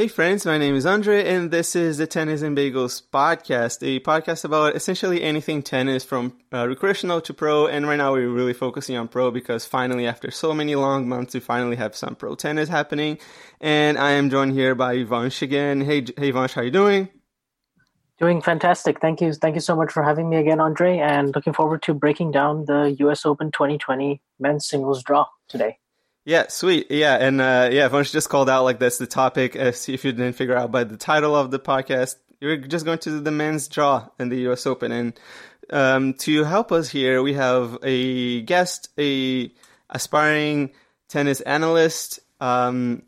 Hey friends, my name is Andre and this is the Tennis and Bagels podcast, a podcast about essentially anything tennis from uh, recreational to pro. And right now we're really focusing on pro because finally, after so many long months, we finally have some pro tennis happening. And I am joined here by Vansh again. Hey, hey Vansh, how you doing? Doing fantastic. Thank you. Thank you so much for having me again, Andre, and looking forward to breaking down the US Open 2020 men's singles draw today. Yeah, sweet. Yeah, and uh, yeah, Vansh just called out like that's the topic. If you didn't figure out by the title of the podcast, you're just going to the men's draw in the U.S. Open, and um, to help us here, we have a guest, a aspiring tennis analyst, um,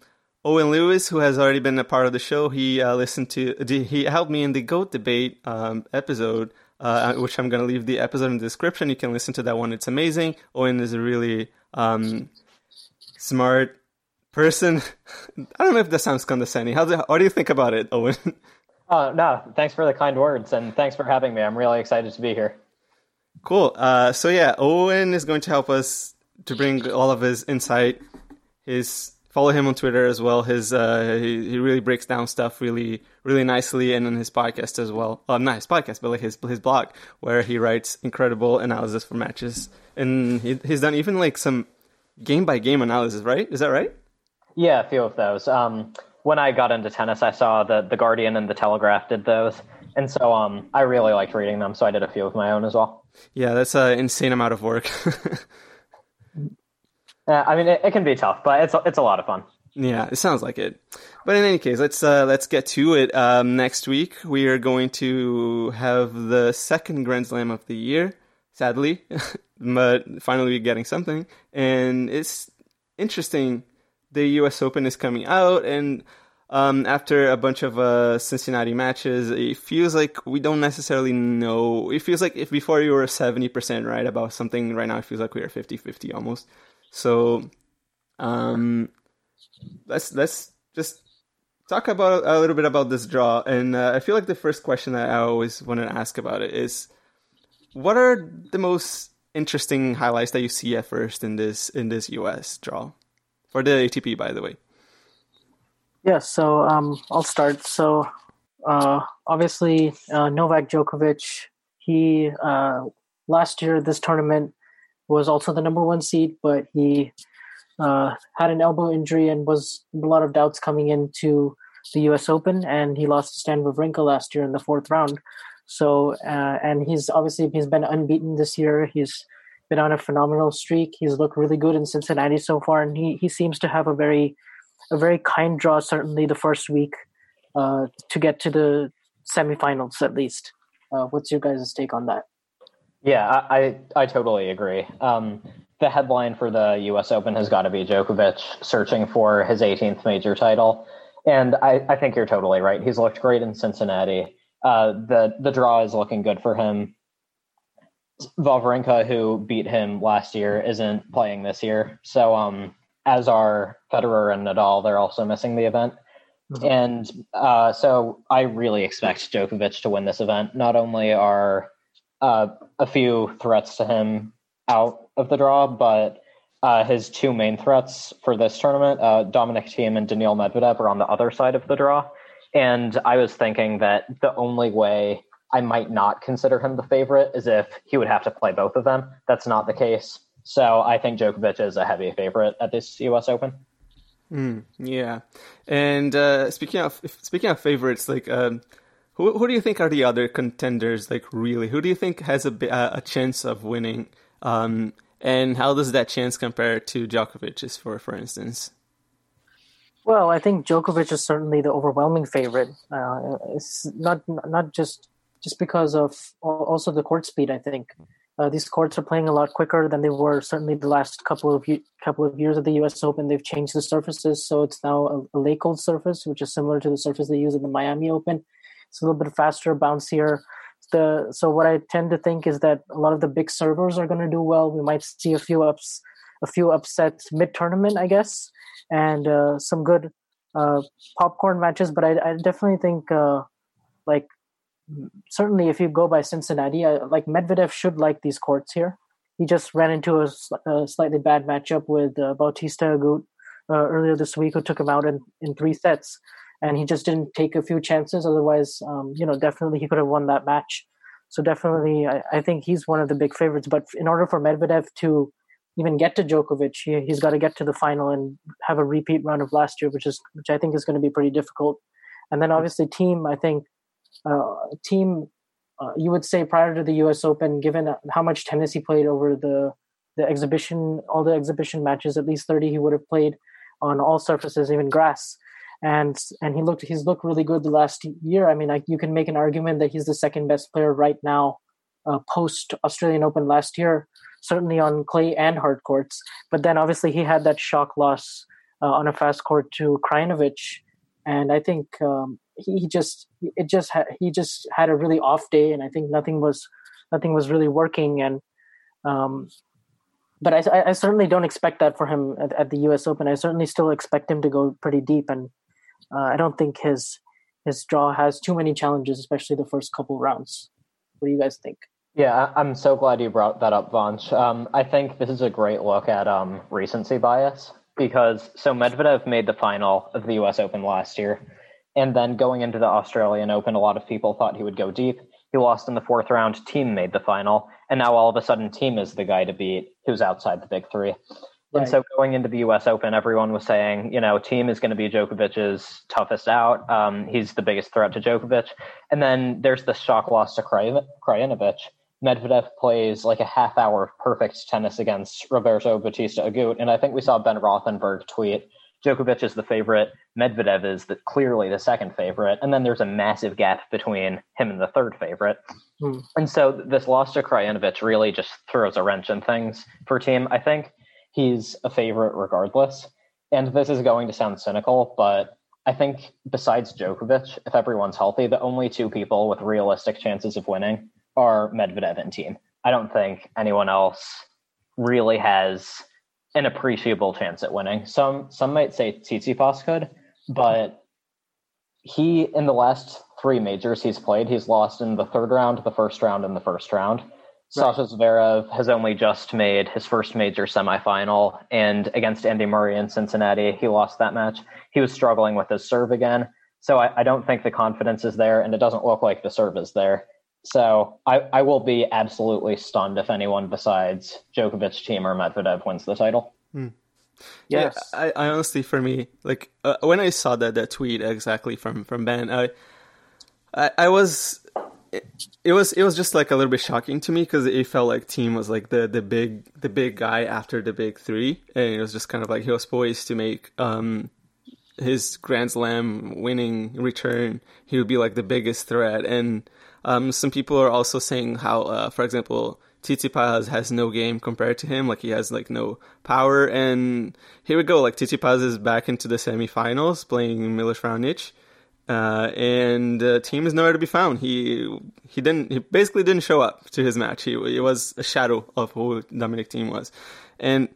Owen Lewis, who has already been a part of the show. He uh, listened to, he helped me in the goat debate um, episode. Uh, which I'm going to leave the episode in the description. You can listen to that one. It's amazing. Owen is a really um, smart person. I don't know if that sounds condescending. How do, what do you think about it, Owen? Oh, no. Thanks for the kind words and thanks for having me. I'm really excited to be here. Cool. Uh, so, yeah, Owen is going to help us to bring all of his insight. His follow him on Twitter as well. His uh, he, he really breaks down stuff really really nicely, and in his podcast as well. Uh, not his podcast, but like his his blog where he writes incredible analysis for matches, and he, he's done even like some game by game analysis, right? Is that right? Yeah, a few of those. Um, when I got into tennis, I saw that the Guardian and the Telegraph did those, and so um, I really liked reading them. So I did a few of my own as well. Yeah, that's an insane amount of work. yeah, I mean, it, it, can be tough, but it's it's a lot of fun. Yeah, it sounds like it. But in any case, let's uh, let's get to it. Um, next week we are going to have the second Grand Slam of the year. Sadly, but finally getting something. And it's interesting. The U.S. Open is coming out, and um, after a bunch of uh, Cincinnati matches, it feels like we don't necessarily know. It feels like if before you were 70% right about something, right now it feels like we are 50 50 almost. So um, let's, let's just talk about a little bit about this draw. And uh, I feel like the first question that I always want to ask about it is what are the most interesting highlights that you see at first in this in this US draw for the ATP, by the way? Yeah, so um, I'll start. So uh, obviously, uh, Novak Djokovic, he uh, last year this tournament was also the number one seed, but he uh, had an elbow injury and was a lot of doubts coming into the U.S. Open, and he lost to Stan Wawrinka last year in the fourth round. So, uh, and he's obviously he's been unbeaten this year. He's been on a phenomenal streak. He's looked really good in Cincinnati so far, and he he seems to have a very a very kind draw. Certainly, the first week uh, to get to the semifinals at least. Uh, what's your guys' take on that? Yeah, I I, I totally agree. Um, the headline for the U.S. Open has got to be Djokovic searching for his 18th major title, and I, I think you're totally right. He's looked great in Cincinnati uh, the the draw is looking good for him. Wawrinka, who beat him last year, isn't playing this year. So, um, as are Federer and Nadal, they're also missing the event. Mm-hmm. And uh, so, I really expect Djokovic to win this event. Not only are uh, a few threats to him out of the draw, but uh, his two main threats for this tournament, uh, Dominic Thiem and Daniil Medvedev, are on the other side of the draw. And I was thinking that the only way I might not consider him the favorite is if he would have to play both of them. That's not the case. So I think Djokovic is a heavy favorite at this U.S. Open. Mm, yeah, and uh, speaking of speaking of favorites, like um, who who do you think are the other contenders? Like really, who do you think has a a chance of winning? Um, and how does that chance compare to Djokovic's, for for instance? Well, I think Djokovic is certainly the overwhelming favorite. Uh, it's not not just just because of also the court speed. I think uh, these courts are playing a lot quicker than they were certainly the last couple of couple of years of the U.S. Open. They've changed the surfaces, so it's now a, Laykold surface, which is similar to the surface they use in the Miami Open. It's a little bit faster, bouncier. The so what I tend to think is that a lot of the big servers are going to do well. We might see a few ups, a few upsets mid tournament, I guess, and uh, some good uh, popcorn matches. But I, I definitely think uh, like certainly if you go by Cincinnati, I, like Medvedev should like these courts here. He just ran into a, a slightly bad matchup with uh, Bautista Agut uh, earlier this week, who took him out in, in three sets, and he just didn't take a few chances. Otherwise, um, you know, definitely he could have won that match. So definitely, I, I, think he's one of the big favorites. But in order for Medvedev to even get to Djokovic, he, has got to get to the final and have a repeat run of last year, which is which I think is going to be pretty difficult. And then obviously, Thiem, I think uh, Thiem uh, you would say prior to the U.S. Open, given how much tennis he played over the the exhibition, all the exhibition matches, at least thirty, he would have played on all surfaces, even grass, and and he looked he's looked really good the last year. I mean, I, you can make an argument that he's the second best player right now, uh, post Australian Open last year, certainly on clay and hard courts. But then obviously he had that shock loss uh, on a fast court to Krajinovic, and I think um, he just it just had he just had a really off day, and I think nothing was nothing was really working. And um, but I, I certainly don't expect that for him at, at, the U.S. Open. I certainly still expect him to go pretty deep, and uh, I don't think his his draw has too many challenges, especially the first couple rounds. What do you guys think? Yeah, I'm so glad you brought that up, Vansh. Um, I think this is a great look at um, recency bias because so Medvedev made the final of the U.S. Open last year. And then going into the Australian Open, a lot of people thought he would go deep. He lost in the fourth round. Thiem made the final. And now all of a sudden, Thiem is the guy to beat who's outside the big three. Right. And so going into the U.S. Open, everyone was saying, you know, Thiem is going to be Djokovic's toughest out. Um, he's the biggest threat to Djokovic. And then there's the shock loss to Krajinovic. Medvedev plays like a half hour of perfect tennis against Roberto Bautista Agut. And I think we saw Ben Rothenberg tweet Djokovic is the favorite. Medvedev is the, clearly the second favorite, and then there's a massive gap between him and the third favorite. Mm. And so this loss to Krajinovic really just throws a wrench in things for Thiem. I think he's a favorite regardless. And this is going to sound cynical, but I think besides Djokovic, if everyone's healthy, the only two people with realistic chances of winning are Medvedev and Thiem. I don't think anyone else really has an appreciable chance at winning. Some some might say Tsitsipas could, but he in the last three majors he's played, he's lost in the third round, the first round, and the first round. Right. Sasha Zverev has only just made his first major semifinal, and against Andy Murray in Cincinnati, he lost that match. He was struggling with his serve again, so I, I don't think the confidence is there, and it doesn't look like the serve is there. So I, I will be absolutely stunned if anyone besides Djokovic, Thiem, or Medvedev wins the title. Hmm. Yes. Yeah, I, I, honestly, for me, like uh, when I saw that that tweet exactly from from Ben, I, I, I was, it, it, was it was just like a little bit shocking to me because it felt like Thiem was like the the big the big guy after the big three, and it was just kind of like he was poised to make um his Grand Slam winning return. He would be like the biggest threat, and um, some people are also saying how, uh, for example, Tsitsipas has no game compared to him. Like he has like no power. And here we go. Like Tsitsipas is back into the semifinals playing Milos Raonic. Uh, and uh, Thiem is nowhere to be found. He he didn't he basically didn't show up to his match. He it was a shadow of who Dominic Thiem was, and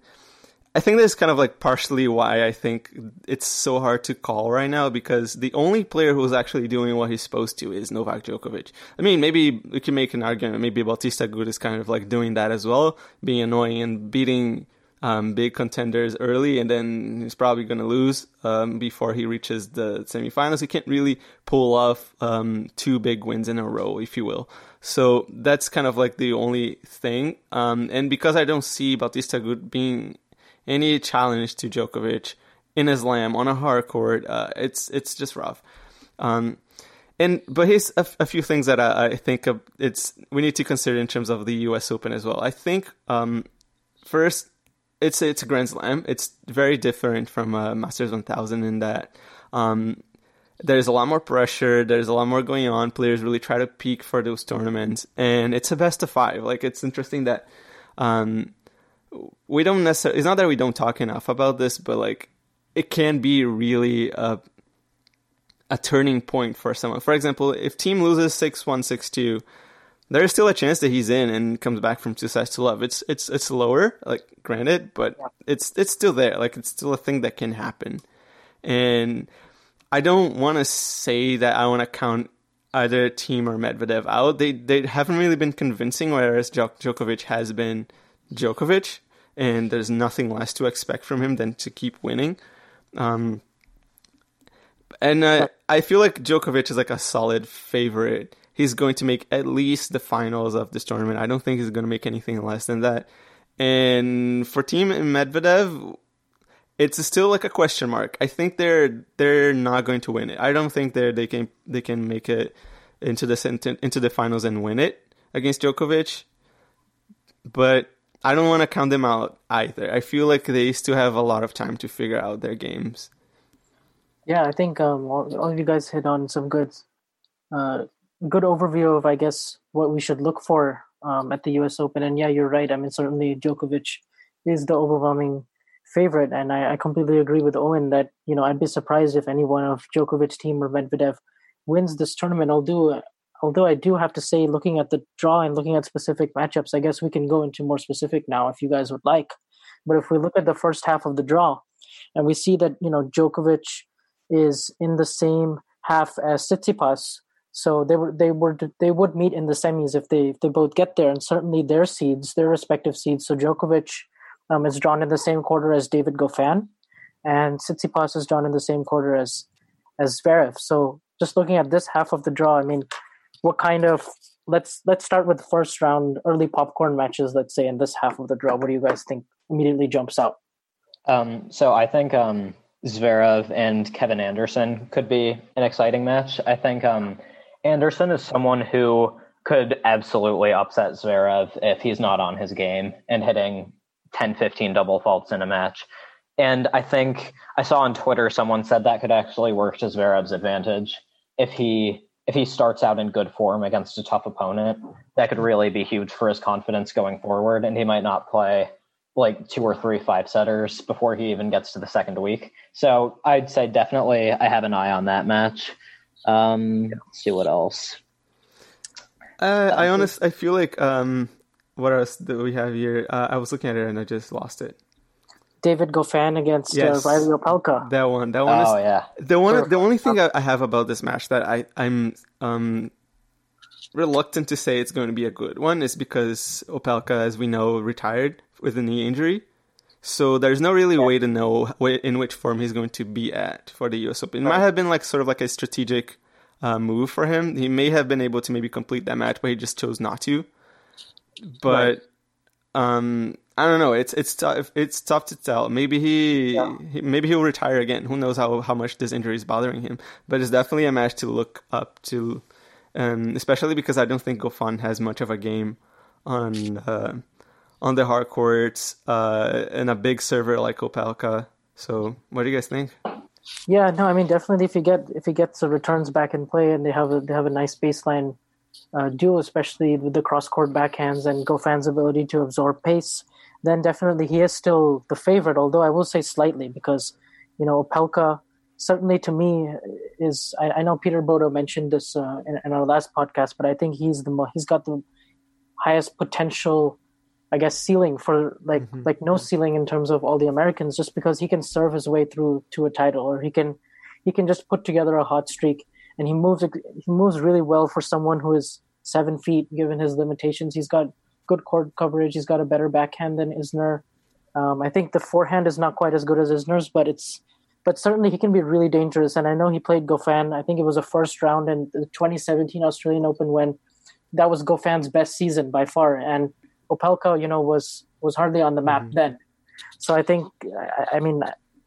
I think that's kind of like partially why I think it's so hard to call right now because the only player who's actually doing what he's supposed to is Novak Djokovic. I mean, maybe we can make an argument. Maybe Bautista Agut is kind of like doing that as well, being annoying and beating um, big contenders early, and then he's probably going to lose um, before he reaches the semifinals. He can't really pull off um, two big wins in a row, if you will. So that's kind of like the only thing. Um, and because I don't see Bautista Agut being any challenge to Djokovic in a slam on a hard court, uh, it's it's just rough. Um, and but here's a, a few things that I, I think it's we need to consider in terms of the U.S. Open as well. I think um, first it's it's a Grand Slam. It's very different from a Masters 1000 in that um, there's a lot more pressure. There's a lot more going on. Players really try to peak for those tournaments, and it's a best of five. Like it's interesting that um, we don't necessarily. It's not that we don't talk enough about this, but like it can be really a a turning point for someone. For example, if Thiem loses six one six two, there's still a chance that he's in and comes back from two sets to love. It's it's it's lower, like granted, but yeah. it's it's still there. Like it's still a thing that can happen, and I don't want to say that I want to count either Thiem or Medvedev out. They they haven't really been convincing, whereas Djokovic has been Djokovic, and there's nothing less to expect from him than to keep winning. Um, and uh, I feel like Djokovic is like a solid favorite. He's going to make at least the finals of this tournament. I don't think he's going to make anything less than that. And for Thiem Medvedev, it's still like a question mark. I think they're they're not going to win it. I don't think they they can they can make it into the into the finals and win it against Djokovic. But I don't want to count them out either. I feel like they still have a lot of time to figure out their games. Yeah, I think um, all, all of you guys hit on some good, uh, good overview of I guess what we should look for um, at the U.S. Open. And yeah, you're right. I mean, certainly Djokovic is the overwhelming favorite, and I, I completely agree with Owen that you know I'd be surprised if any one of Djokovic's Thiem or Medvedev wins this tournament. Although, although I do have to say, looking at the draw and looking at specific matchups, I guess we can go into more specific now if you guys would like. But if we look at the first half of the draw, and we see that you know Djokovic is in the same half as Tsitsipas. So they were they were they would meet in the semis if they if they both get there, and certainly their seeds, their respective seeds. So Djokovic um, is drawn in the same quarter as David Goffin, and Tsitsipas is drawn in the same quarter as as Zverev. So just looking at this half of the draw, I mean, what kind of let's let's start with the first round early popcorn matches. Let's say in this half of the draw, what do you guys think immediately jumps out? Um, so I think um, Zverev and Kevin Anderson could be an exciting match. I think um, Anderson is someone who could absolutely upset Zverev if he's not on his game and hitting 10, 15 double faults in a match. And I think I saw on Twitter someone said that could actually work to Zverev's advantage if he if he starts out in good form against a tough opponent. That could really be huge for his confidence going forward, and he might not play like two or three five setters before he even gets to the second week. So I'd say definitely I have an eye on that match. Um, let's see what else. Uh, I honest, I feel like um, what else do we have here? Uh, I was looking at it and I just lost it. David Goffin against uh, yes, uh, Reilly Opelka. That one. That one. Oh is, yeah. The one. The only thing I, I have about this match that I I'm um reluctant to say it's going to be a good one is because Opelka, as we know, retired with a knee injury. So there's no really way to know in which form he's going to be at for the US Open. It might have been like sort of like a strategic uh, move for him. He may have been able to maybe complete that match, but he just chose not to. But right. um, I don't know. It's it's tough. It's tough to tell. Maybe he, yeah. he, maybe he'll retire again. Who knows how how much this injury is bothering him? But it's definitely a match to look up to, um, especially because I don't think Goffin has much of a game on. Uh, on the hard courts uh, and a big server like Opelka. So, what do you guys think? Yeah, no, I mean definitely if you get if he gets the returns back in play and they have a, they have a nice baseline uh, duel, especially with the cross court backhands and Goffin's ability to absorb pace, then definitely he is still the favorite. Although I will say slightly because you know Opelka certainly to me is I, I know Peter Bodo mentioned this uh, in, in, our last podcast, but I think he's the he's got the highest potential I guess ceiling for like mm-hmm. like no ceiling in terms of all the Americans just because he can serve his way through to a title or he can he can just put together a hot streak and he moves he moves really well for someone who is seven feet given his limitations. He's got good court coverage. He's got a better backhand than Isner. Um, I think the forehand is not quite as good as Isner's, but it's but certainly he can be really dangerous. And I know he played Goffin. I think it was a first round in the 2017 Australian Open when that was Goffin's best season by far. And Opelka, you know, was was hardly on the map mm-hmm. then. So I think, I, I mean,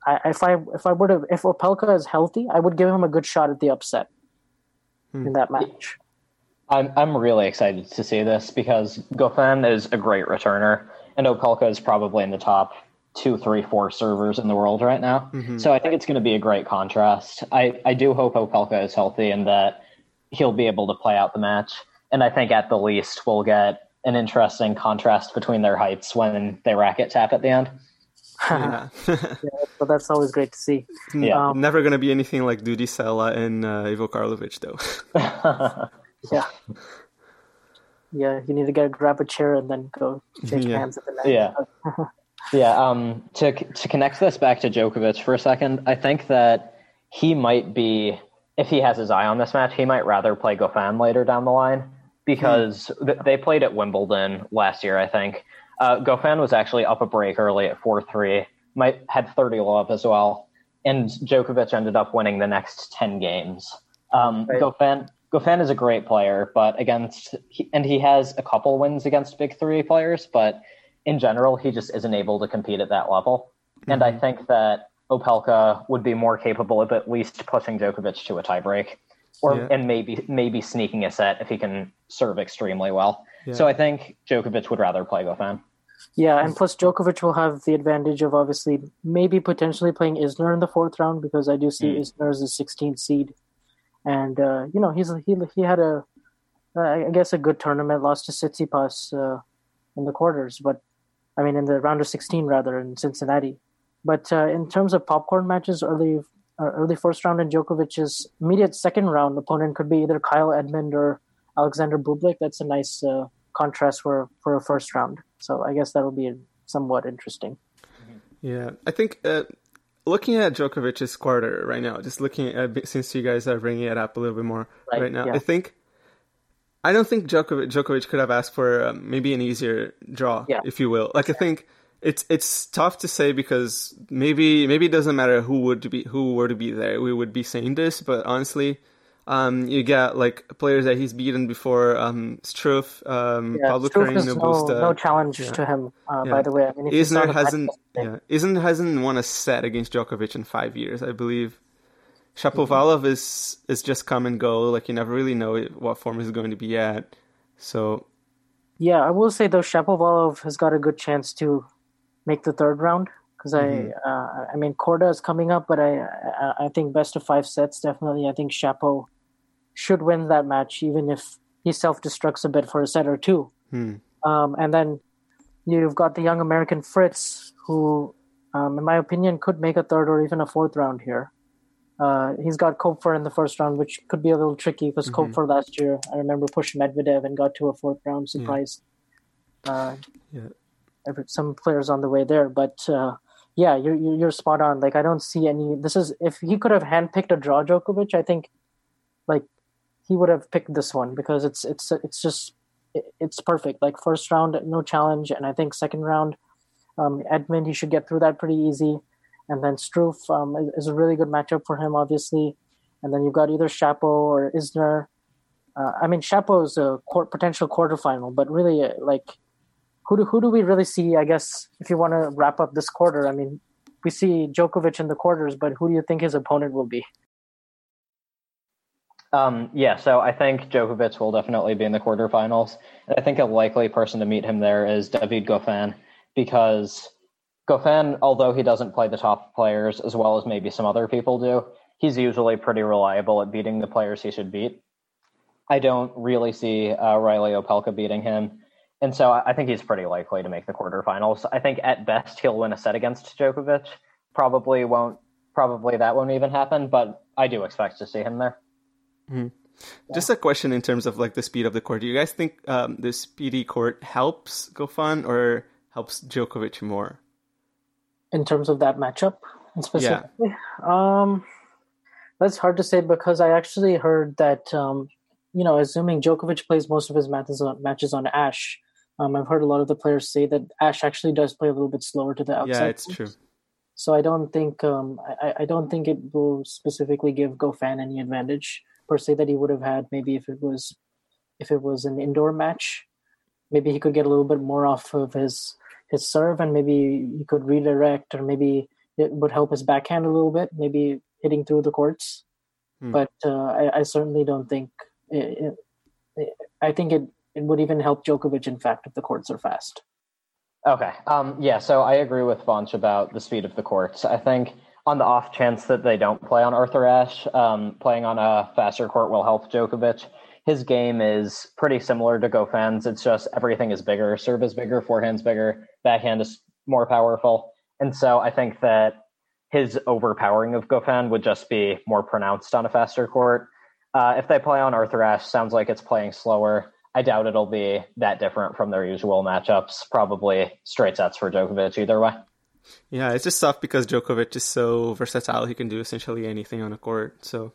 I, if I if I were to if Opelka is healthy, I would give him a good shot at the upset. in that match. I'm I'm really excited to see this because Goffin is a great returner, and Opelka is probably in the top two, three, four servers in the world right now. Mm-hmm. So I think it's going to be a great contrast. I, I do hope Opelka is healthy and that he'll be able to play out the match. And I think at the least we'll get an interesting contrast between their heights when they racket tap at the end. Yeah. So that's always great to see. Yeah. Um, Never gonna be anything like Dudi Sela and uh, Ivo Karlovic though. Yeah. Yeah, you need to get grab a chair and then go shake Yeah. hands at the net. Yeah. Yeah, um, to to connect this back to Djokovic for a second, I think that he might be, if he has his eye on this match, he might rather play Goffin later down the line because th- they played at Wimbledon last year. I think uh, Goffin was actually up a break early at four three, might had thirty love as well, and Djokovic ended up winning the next ten games. Um, Right. Goffin Goffin is a great player, but against and he has a couple wins against big three players, but in general, he just isn't able to compete at that level. And I think that Opelka would be more capable of at least pushing Djokovic to a tiebreak, or Yeah. and maybe maybe sneaking a set if he can serve extremely well. Yeah. So I think Djokovic would rather play Goffin. Yeah, and plus Djokovic will have the advantage of obviously maybe potentially playing Isner in the fourth round because I do see Mm. Isner as a 16th seed, and uh, you know he's he he had a uh, guess a good tournament, lost to Tsitsipas uh, in the quarters, but I mean in the round of 16 rather in Cincinnati. But uh, in terms of popcorn matches, early uh, early first round in Djokovic's immediate second round opponent could be either Kyle Edmund or Alexander Bublik. That's a nice uh, contrast for for a first round. So I guess that'll be somewhat interesting. Yeah, I think uh, looking at Djokovic's quarter right now, just looking at since you guys are bringing it up a little bit more right, Right, now, yeah. I think I don't think Djokovic, Djokovic could have asked for um, maybe an easier draw, Yeah. if you will. Like I think it's it's tough to say because maybe maybe it doesn't matter who would be who were to be there. We would be saying this, but honestly. Um, you get like players that he's beaten before, um, Struff, um, Yeah, Pablo Struff is Carreño no, no challenge Yeah. to him. Uh, Yeah. By the way, I mean, if you saw Isner hasn't yeah, Isner hasn't won a set against Djokovic in five years, I believe. Shapovalov is is just come and go. Like you never really know what form he's going to be at. So Yeah, I will say though, Shapovalov has got a good chance to make the third round because Mm-hmm. I, uh, I mean, Korda is coming up, but I, I, I think best of five sets definitely. I think Shapo should win that match, even if he self destructs a bit for a set or two. hmm. Um, and then you've got the young American Fritz, who, um, in my opinion, could make a third or even a fourth round here. Uh, he's got Koepfer in the first round, which could be a little tricky because Mhm. Koepfer last year, I remember, pushed Medvedev and got to a fourth round surprise. Uh, Yeah. some players on the way there, but uh, yeah, you're you're you're spot on. Like I don't see any. This is if he could have handpicked a draw Djokovic, I think, like he would have picked this one because it's it's it's just it's perfect. Like first round, no challenge, and I think second round, um, Edmund he should get through that pretty easy, and then Struff um, is, a really good matchup for him, obviously, and then you've got either Shapo or Isner. Uh, I mean, Shapo is a quart- potential quarterfinal, but really, uh, like, who do who do we really see? I guess if you want to wrap up this quarter, I mean, we see Djokovic in the quarters, but who do you think his opponent will be? Um, yeah, so I think Djokovic will definitely be in the quarterfinals. And I think a likely person to meet him there is David Goffin because Goffin, although he doesn't play the top players as well as maybe some other people do, he's usually pretty reliable at beating the players he should beat. I don't really see uh, Reilly Opelka beating him. And so I think he's pretty likely to make the quarterfinals. I think at best he'll win a set against Djokovic. Probably won't. Probably that won't even happen. But I do expect to see him there. Just a question in terms of like the speed of the court. Do you guys think um, the speedy court helps Goffin or helps Djokovic more? in terms of that matchup specifically. Um, that's hard to say because I actually heard that um, you know, assuming Djokovic plays most of his matches on matches on Ashe, um, I've heard a lot of the players say that Ashe actually does play a little bit slower to the outside. Yeah, it's true. So I don't think um, I, I don't think it will specifically give Goffin any advantage per se that he would have had maybe if it was if it was an indoor match. Maybe he could get a little bit more off of his his serve and maybe he could redirect or maybe it would help his backhand a little bit, maybe hitting through the courts. Hmm. But uh, I, I certainly don't think it, it, I think it, it would even help Djokovic, in fact, if the courts are fast. Okay. Um, yeah, so I agree with Vansh about the speed of the courts. I think on the off chance that they don't play on Arthur Ashe, um, playing on a faster court will help Djokovic. His game is pretty similar to Goffin's. It's just everything is bigger. Serve is bigger, forehand's bigger, backhand is more powerful. And so I think that his overpowering of Goffin would just be more pronounced on a faster court. Uh, if they play on Arthur Ashe, sounds like it's playing slower. I doubt it'll be that different from their usual matchups. Probably straight sets for Djokovic either way. Yeah, it's just tough because Djokovic is so versatile. He can do essentially anything on a court. So,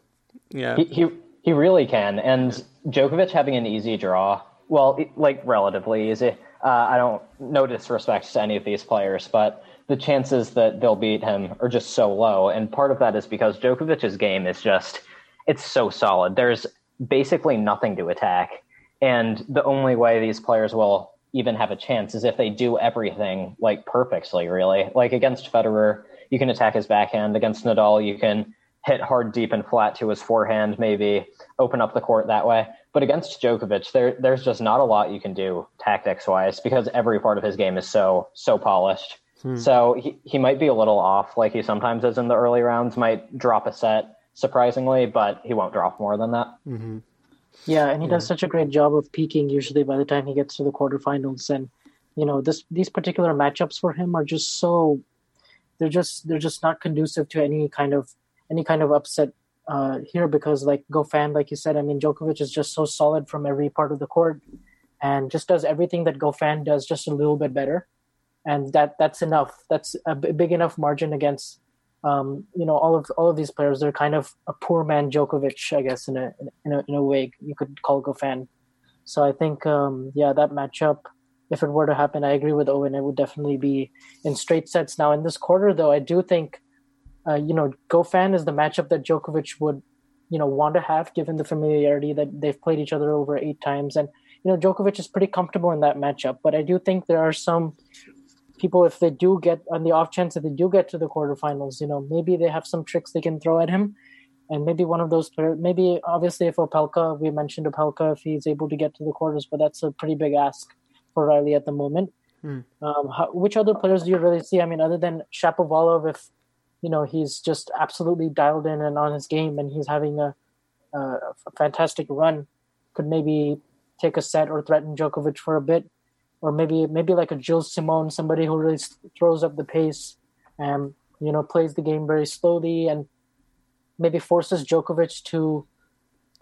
yeah, he he, he really can. And Djokovic having an easy draw, well, like relatively easy. Uh, I don't no disrespect to any of these players, but the chances that they'll beat him are just so low. And part of that is because Djokovic's game is just it's so solid. There's basically nothing to attack. And the only way these players will even have a chance is if they do everything like perfectly, really. Like against Federer, you can attack his backhand. Against Nadal, you can hit hard, deep, and flat to his forehand, maybe open up the court that way. But against Djokovic, there there's just not a lot you can do tactics wise because every part of his game is so so polished. Hmm. So he, he might be a little off, like he sometimes is in the early rounds, might drop a set surprisingly, but he won't drop more than that. Mm-hmm. Yeah, and he does such a great job of peaking usually by the time he gets to the quarterfinals. And you know, this these particular matchups for him are just so they're just they're just not conducive to any kind of any kind of upset uh, here because like Goffin, like you said, I mean Djokovic is just so solid from every part of the court and just does everything that Goffin does just a little bit better. And that that's enough. That's a big enough margin against um, you know, all of all of these players, they're kind of a poor man Djokovic, I guess, in a in a, in a way you could call Goffin. So I think, um, yeah, that matchup, if it were to happen, I agree with Owen. It would definitely be in straight sets. Now in this quarter, though, I do think, uh, you know, Goffin is the matchup that Djokovic would, you know, want to have given the familiarity that they've played each other over eight times, and you know, Djokovic is pretty comfortable in that matchup. But I do think there are some people if they do get on the off chance that they do get to the quarterfinals you know maybe they have some tricks they can throw at him. And maybe one of those players maybe obviously if opelka we mentioned opelka if he's able to get to the quarters but that's a pretty big ask for Reilly at the moment. Hmm. um, how, which other players do you really see? I mean other than shapovalov if you know he's just absolutely dialed in and on his game and he's having a, a, a fantastic run could maybe take a set or threaten Djokovic for a bit or maybe maybe like a Gilles Simon, somebody who really throws up the pace and you know plays the game very slowly and maybe forces Djokovic to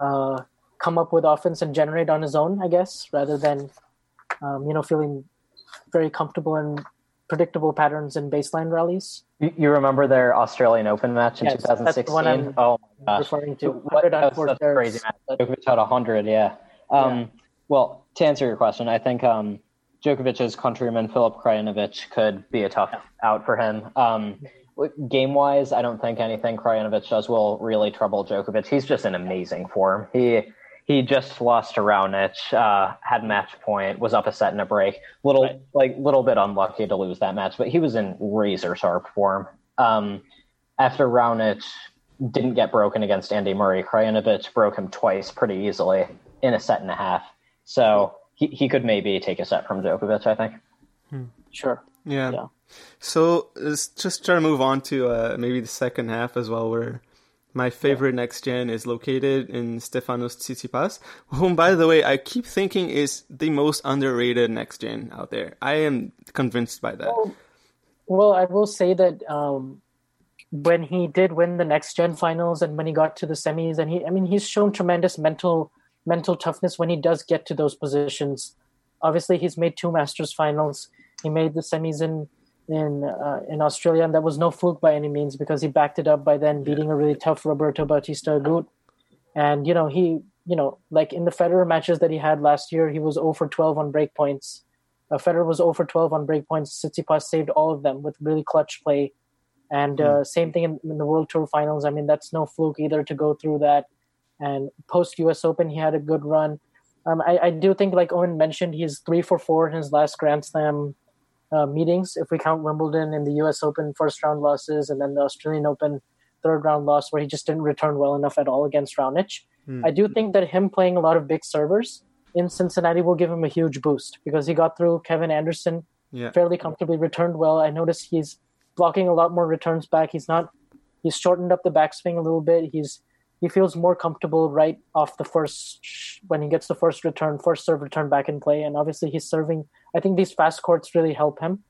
uh, come up with offense and generate on his own, I guess, rather than um, you know feeling very comfortable in predictable patterns in baseline rallies. You remember their Australian Open match in yes, 2016? oh my gosh! Referring to what, that was crazy match. Djokovic had hundred, yeah. Um, yeah. Well, to answer your question, I think um, Djokovic's countryman Filip Krajinovic could be a tough out for him. Um, game wise, I don't think anything Krajinovic does will really trouble Djokovic. He's just in amazing form. He he just lost to Raonic, uh, had match point, was up a set and a break. Little right. like little bit unlucky to lose that match, but he was in razor sharp form. Um, after Raonic didn't get broken against Andy Murray, Krajinovic broke him twice pretty easily in a set and a half. So he, he could maybe take a set from Djokovic, I think. Hmm. Sure. Yeah. yeah. So let's just try to move on to uh, maybe the second half as well, where my favorite yeah. next gen is located in Stefanos Tsitsipas, whom, by the way, I keep thinking is the most underrated next gen out there. I am convinced by that. Well, well I will say that um, when he did win the next gen finals and when he got to the semis, and he, I mean, he's shown tremendous mental mental toughness when he does get to those positions. Obviously, he's made two Masters finals. He made the semis in in uh, in Australia, and that was no fluke by any means because he backed it up by then beating a really tough Roberto Bautista Agut. And you know he you know like in the Federer matches that he had last year, he was 0 for 12 on break points. Uh, Federer was 0 for 12 on break points. Tsitsipas saved all of them with really clutch play. And uh, mm. same thing in, in, the World Tour Finals. I mean, that's no fluke either to go through that. And post US Open, he had a good run. Um, I, I, do think, like Owen mentioned, he's three for four in his last Grand Slam uh, meetings. If we count Wimbledon and the US Open first round losses, and then the Australian Open third round loss, where he just didn't return well enough at all against Raonic. I do think that him playing a lot of big servers in Cincinnati will give him a huge boost because he got through Kevin Anderson Yeah. fairly comfortably, returned well. I noticed he's blocking a lot more returns back. He's not. He's shortened up the backswing a little bit. He's he feels more comfortable right off the first when he gets the first return, first serve return back in play, and obviously he's serving. I think these fast courts really help him.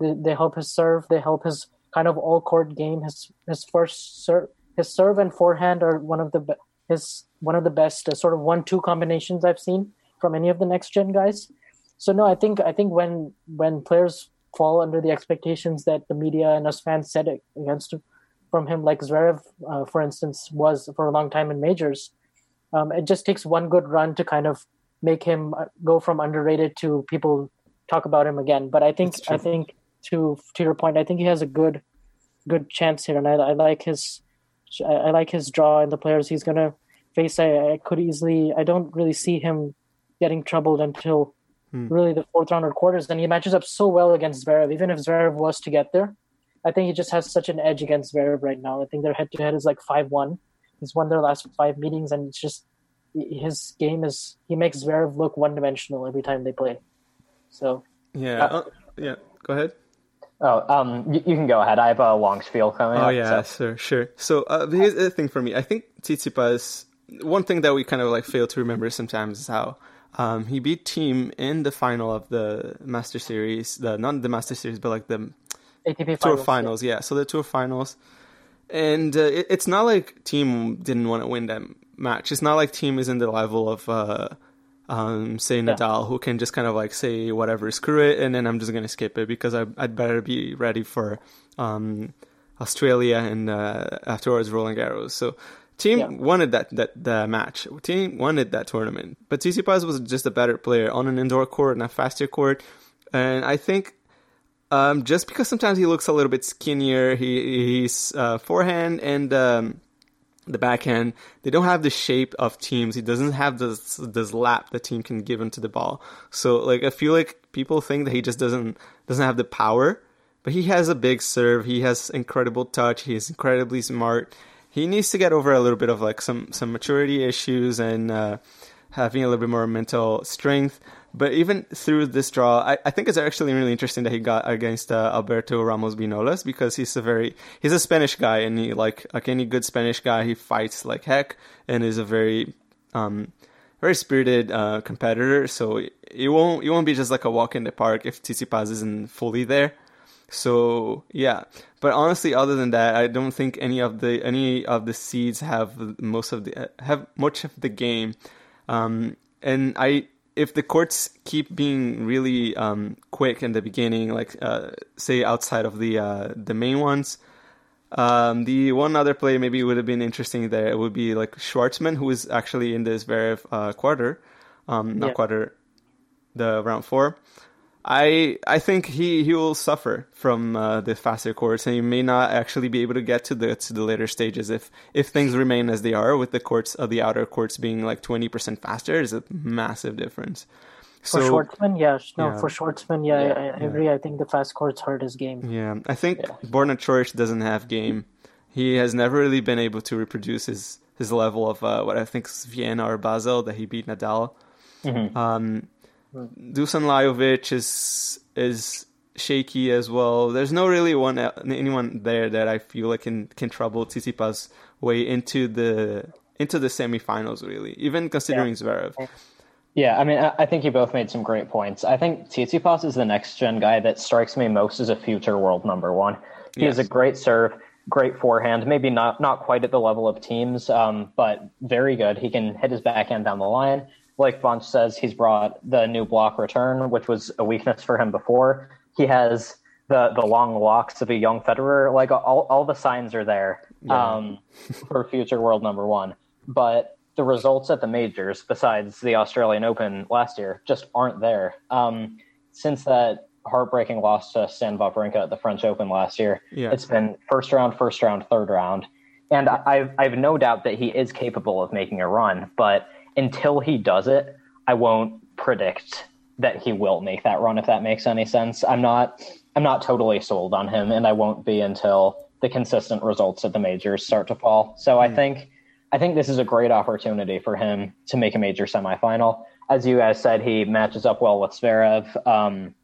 They, they help his serve. They help his kind of all court game. His his first serve, his serve and forehand are one of the his one of the best uh, sort of one two combinations I've seen from any of the next gen guys. So no, I think I think when when players fall under the expectations that the media and us fans set against from him, like Zverev, uh, for instance, was for a long time in majors, um, it just takes one good run to kind of make him uh, go from underrated to people talk about him again. But I think I think to to your point, I think he has a good good chance here, and I, I like his I, I like his draw and the players he's gonna face. I, I could easily I don't really see him getting troubled until Hmm. really the fourth round or quarters. And he matches up so well against Zverev. Even if Zverev was to get there, I think he just has such an edge against Zverev right now. I think their head to head is like five one. He's won their last five meetings, and it's just his game is he makes Zverev look one dimensional every time they play. So Yeah. Uh, uh, yeah. Go ahead. Oh, um, you, you can go ahead. I have a long spiel coming Oh up. yeah, so- sure, sure. So uh, here's the thing for me. I think Tsitsipas. One thing that we kind of like fail to remember sometimes is how um, he beat Thiem in the final of the Master Series. The not the Master Series, but like the ATP Tour finals, finals. Yeah, so the Tour finals, and uh, it, it's not like Thiem didn't want to win that match. It's not like Thiem is in the level of. Uh, um, say Nadal, who can just kind of like say whatever, screw it, and then I'm just gonna skip it because I, I'd better be ready for um, Australia and uh, afterwards Roland Garros. So Thiem Yeah. wanted that that the match. Thiem wanted that tournament, but Tsitsipas was just a better player on an indoor court and a faster court, and I think. Um, just because sometimes he looks a little bit skinnier, he he's uh, forehand and um, the backhand, they don't have the shape of Thiem's. He doesn't have this this lap the Thiem can give him to the ball. So like I feel like people think that he just doesn't doesn't have the power, but he has a big serve. He has incredible touch. He's incredibly smart. He needs to get over a little bit of like some some maturity issues and uh, having a little bit more mental strength. But even through this draw, I, I think it's actually really interesting that he got against uh, Alberto Ramos Viñolas because he's a very he's a Spanish guy and he like like any good Spanish guy he fights like heck and is a very um very spirited uh, competitor. So it won't it won't be just like a walk in the park if Tsitsipas isn't fully there. So yeah, but honestly, other than that, I don't think any of the any of the seeds have most of the have much of the game. Um, and I if the courts keep being really um, quick in the beginning, like uh, say outside of the uh, the main ones, um, the one other play maybe would have been interesting there. It would be like Schwartzman, who is actually in this Zverev uh, quarter, um, not Yeah. quarter, the round four. I I think he, he will suffer from uh, the faster courts, and he may not actually be able to get to the to the later stages if if things remain as they are, with the courts of the outer courts being like twenty percent faster, is a massive difference. for So Schwartzman, yeah, no, yeah. for Schwartzman, yeah, Yeah, I, I agree. I think the fast courts hurt his game. yeah, I think Borna Coric doesn't have game. He has never really been able to reproduce his his level of uh, what I think is Vienna or Basel that he beat Nadal. Um, Dusan Lajovic is is shaky as well. There's no really one anyone there that I feel like can can trouble Tsitsipas' way into the into the semifinals. Really, even considering Zverev. Yeah, I mean, I think you both made some great points. I think Tsitsipas is the next gen guy that strikes me most as a future world number one. He has a great serve, great forehand, maybe not not quite at the level of Thiem's, um, but very good. He can hit his backhand down the line. Like Vansh says, he's brought the new block return, which was a weakness for him before. He has the the long locks of a young Federer. Like all all the signs are there um, for future world number one. But the results at the majors, besides the Australian Open last year, just aren't there. Um, since that heartbreaking loss to Stan Wawrinka at the French Open last year, Yeah. it's been first round, first round, third round. And I've, I've no doubt that he is capable of making a run, but until he does it, I won't predict that he will make that run if that makes any sense. I'm not I'm not totally sold on him and I won't be until the consistent results at the majors start to fall. So I think I think this is a great opportunity for him to make a major semifinal. As you guys said, he matches up well with Zverev. Um,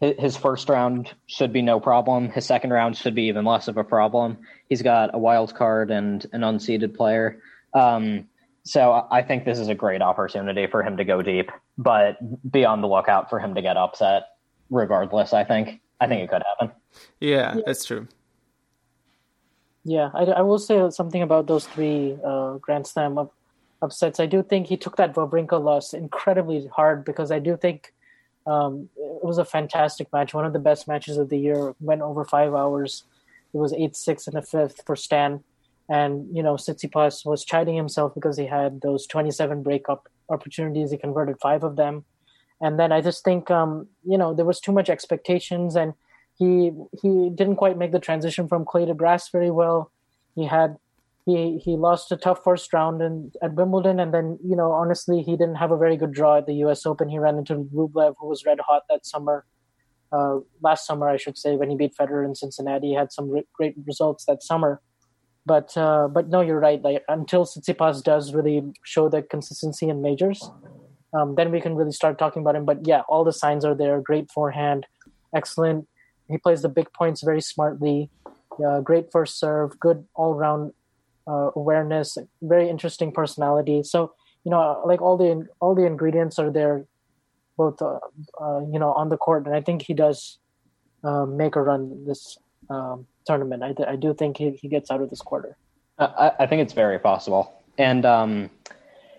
his first round should be no problem. His second round should be even less of a problem. He's got a wild card and an unseeded player. Um, so I think this is a great opportunity for him to go deep, but be on the lookout for him to get upset. Regardless, I think I think it could happen. Yeah, that's true. Yeah, I, I will say something about those three uh, Grand Slam up, upsets. I do think he took that Wawrinka loss incredibly hard because I do think um, it was a fantastic match, one of the best matches of the year. Went over five hours. It was eight six in the fifth for Stan, and you know Tsitsipas was chiding himself because he had those twenty seven breakup opportunities. He converted five of them, and then I just think um, you know there was too much expectations and he he didn't quite make the transition from clay to grass very well. He had he he lost a tough first round in, at Wimbledon, and then you know honestly he didn't have a very good draw at the U.S. Open. He ran into Rublev, who was red hot that summer, uh, last summer I should say, when he beat Federer in Cincinnati. He had some re- great results that summer, but uh, but no, you're right. Like until Tsitsipas does really show the consistency in majors, um, then we can really start talking about him. But yeah, all the signs are there. Great forehand, excellent he plays the big points very smartly. Uh, great first serve, good all round uh, awareness, very interesting personality. So you know, like all the all the ingredients are there, both uh, uh you know on the court, and I think he does uh, make a run this um, tournament. I, I do think he, he gets out of this quarter. I, I think it's very possible, and um,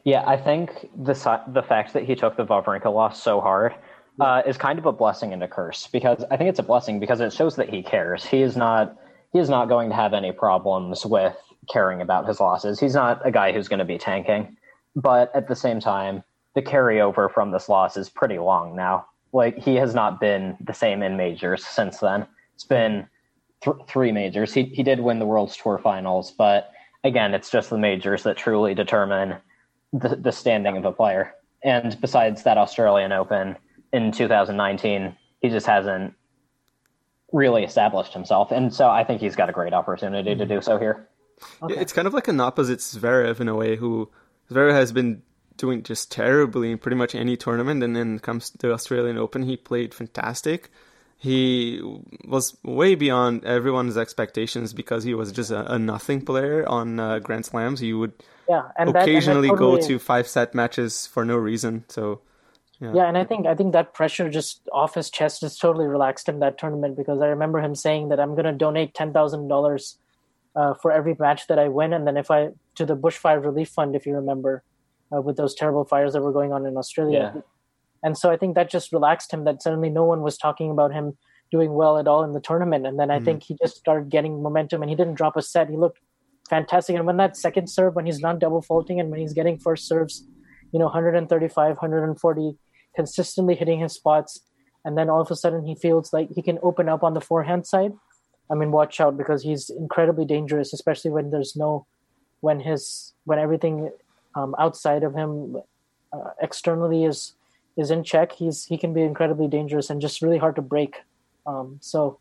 yeah, I think the the fact that he took the Wawrinka loss so hard uh, is kind of a blessing and a curse because I think it's a blessing because it shows that he cares. He is not he is not going to have any problems with caring about his losses. He's not a guy who's going to be tanking, but at the same time, the carryover from this loss is pretty long now. Like he has not been the same in majors since then. It's been th- three majors. He he did win the World's Tour Finals, but again, it's just the majors that truly determine the, the standing of a player. And besides that Australian Open, in 2019, he just hasn't really established himself. And so I think he's got a great opportunity to mm-hmm. do so here. Okay. It's kind of like an opposite Zverev in a way, who Zverev has been doing just terribly in pretty much any tournament, and then comes to the Australian Open, he played fantastic. He was way beyond everyone's expectations because he was just a, a nothing player on uh, Grand Slams. He would yeah, and occasionally that, and totally... go to five set matches for no reason. So yeah. yeah, and I think I think that pressure just off his chest just totally relaxed him that tournament because I remember him saying that I'm going to donate ten thousand uh, dollars for every match that I win, and then if I to the bushfire relief fund, if you remember, uh, with those terrible fires that were going on in Australia, yeah. And so I think that just relaxed him. That suddenly no one was talking about him doing well at all in the tournament, and then I mm think he just started getting momentum, and he didn't drop a set. He looked fantastic, and when that second serve, when he's not double faulting, and when he's getting first serves, you know, 135, 140 consistently hitting his spots, and then all of a sudden he feels like he can open up on the forehand side. I mean, watch out because he's incredibly dangerous, especially when there's no, when his when everything um, outside of him uh, externally is is in check. He's he can be incredibly dangerous and just really hard to break. Um, so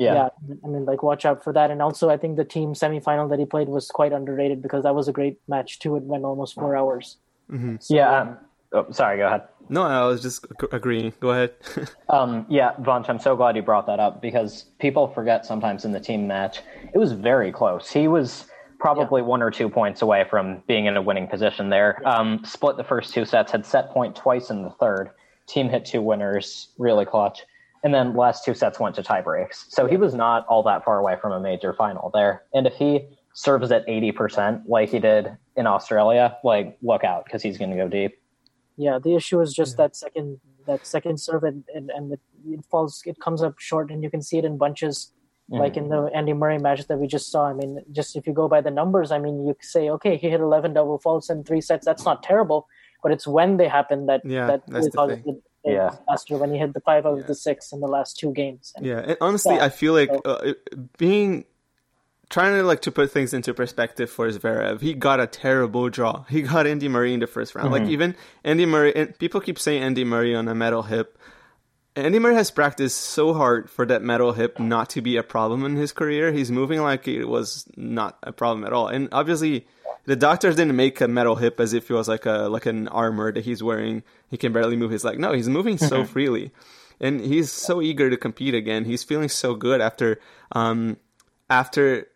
yeah. yeah. I mean, like, watch out for that. And also, I think the Thiem semifinal that he played was quite underrated because that was a great match too. It went almost four hours. Mm-hmm. So, yeah. Um, oh, sorry. Go ahead. No, I was just agreeing. Go ahead. um, yeah, Vansh, I'm so glad you brought that up because people forget sometimes in the Thiem match. It was very close. He was probably yeah. one or two points away from being in a winning position there. Um, split the first two sets, had set point twice in the third. Thiem hit two winners, really clutch. And then last two sets went to tie breaks. So he was not all that far away from a major final there. And if he serves at 80% like he did in Australia, like look out because he's going to go deep. Yeah, the issue is just yeah. that second that second serve and, and, and it, it, falls it comes up short and you can see it in bunches mm-hmm. like in the Andy Murray match that we just saw. I mean, just if you go by the numbers, I mean, you say, okay, he hit 11 double faults in three sets. That's not terrible, but it's when they happen that yeah, that really causes the yeah. disaster when he hit the five out yeah. of the six in the last two games. And, yeah, and honestly, yeah, I feel like so, uh, being trying to like to put things into perspective for Zverev, he got a terrible draw. He got Andy Murray in the first round. Mm-hmm. Like even Andy Murray, and people keep saying Andy Murray on a metal hip. Andy Murray has practiced so hard for that metal hip not to be a problem in his career. He's moving like it was not a problem at all. And obviously, the doctors didn't make a metal hip as if it was like a like an armor that he's wearing. He can barely move his leg. No, he's moving so freely, and he's so eager to compete again. He's feeling so good after um after.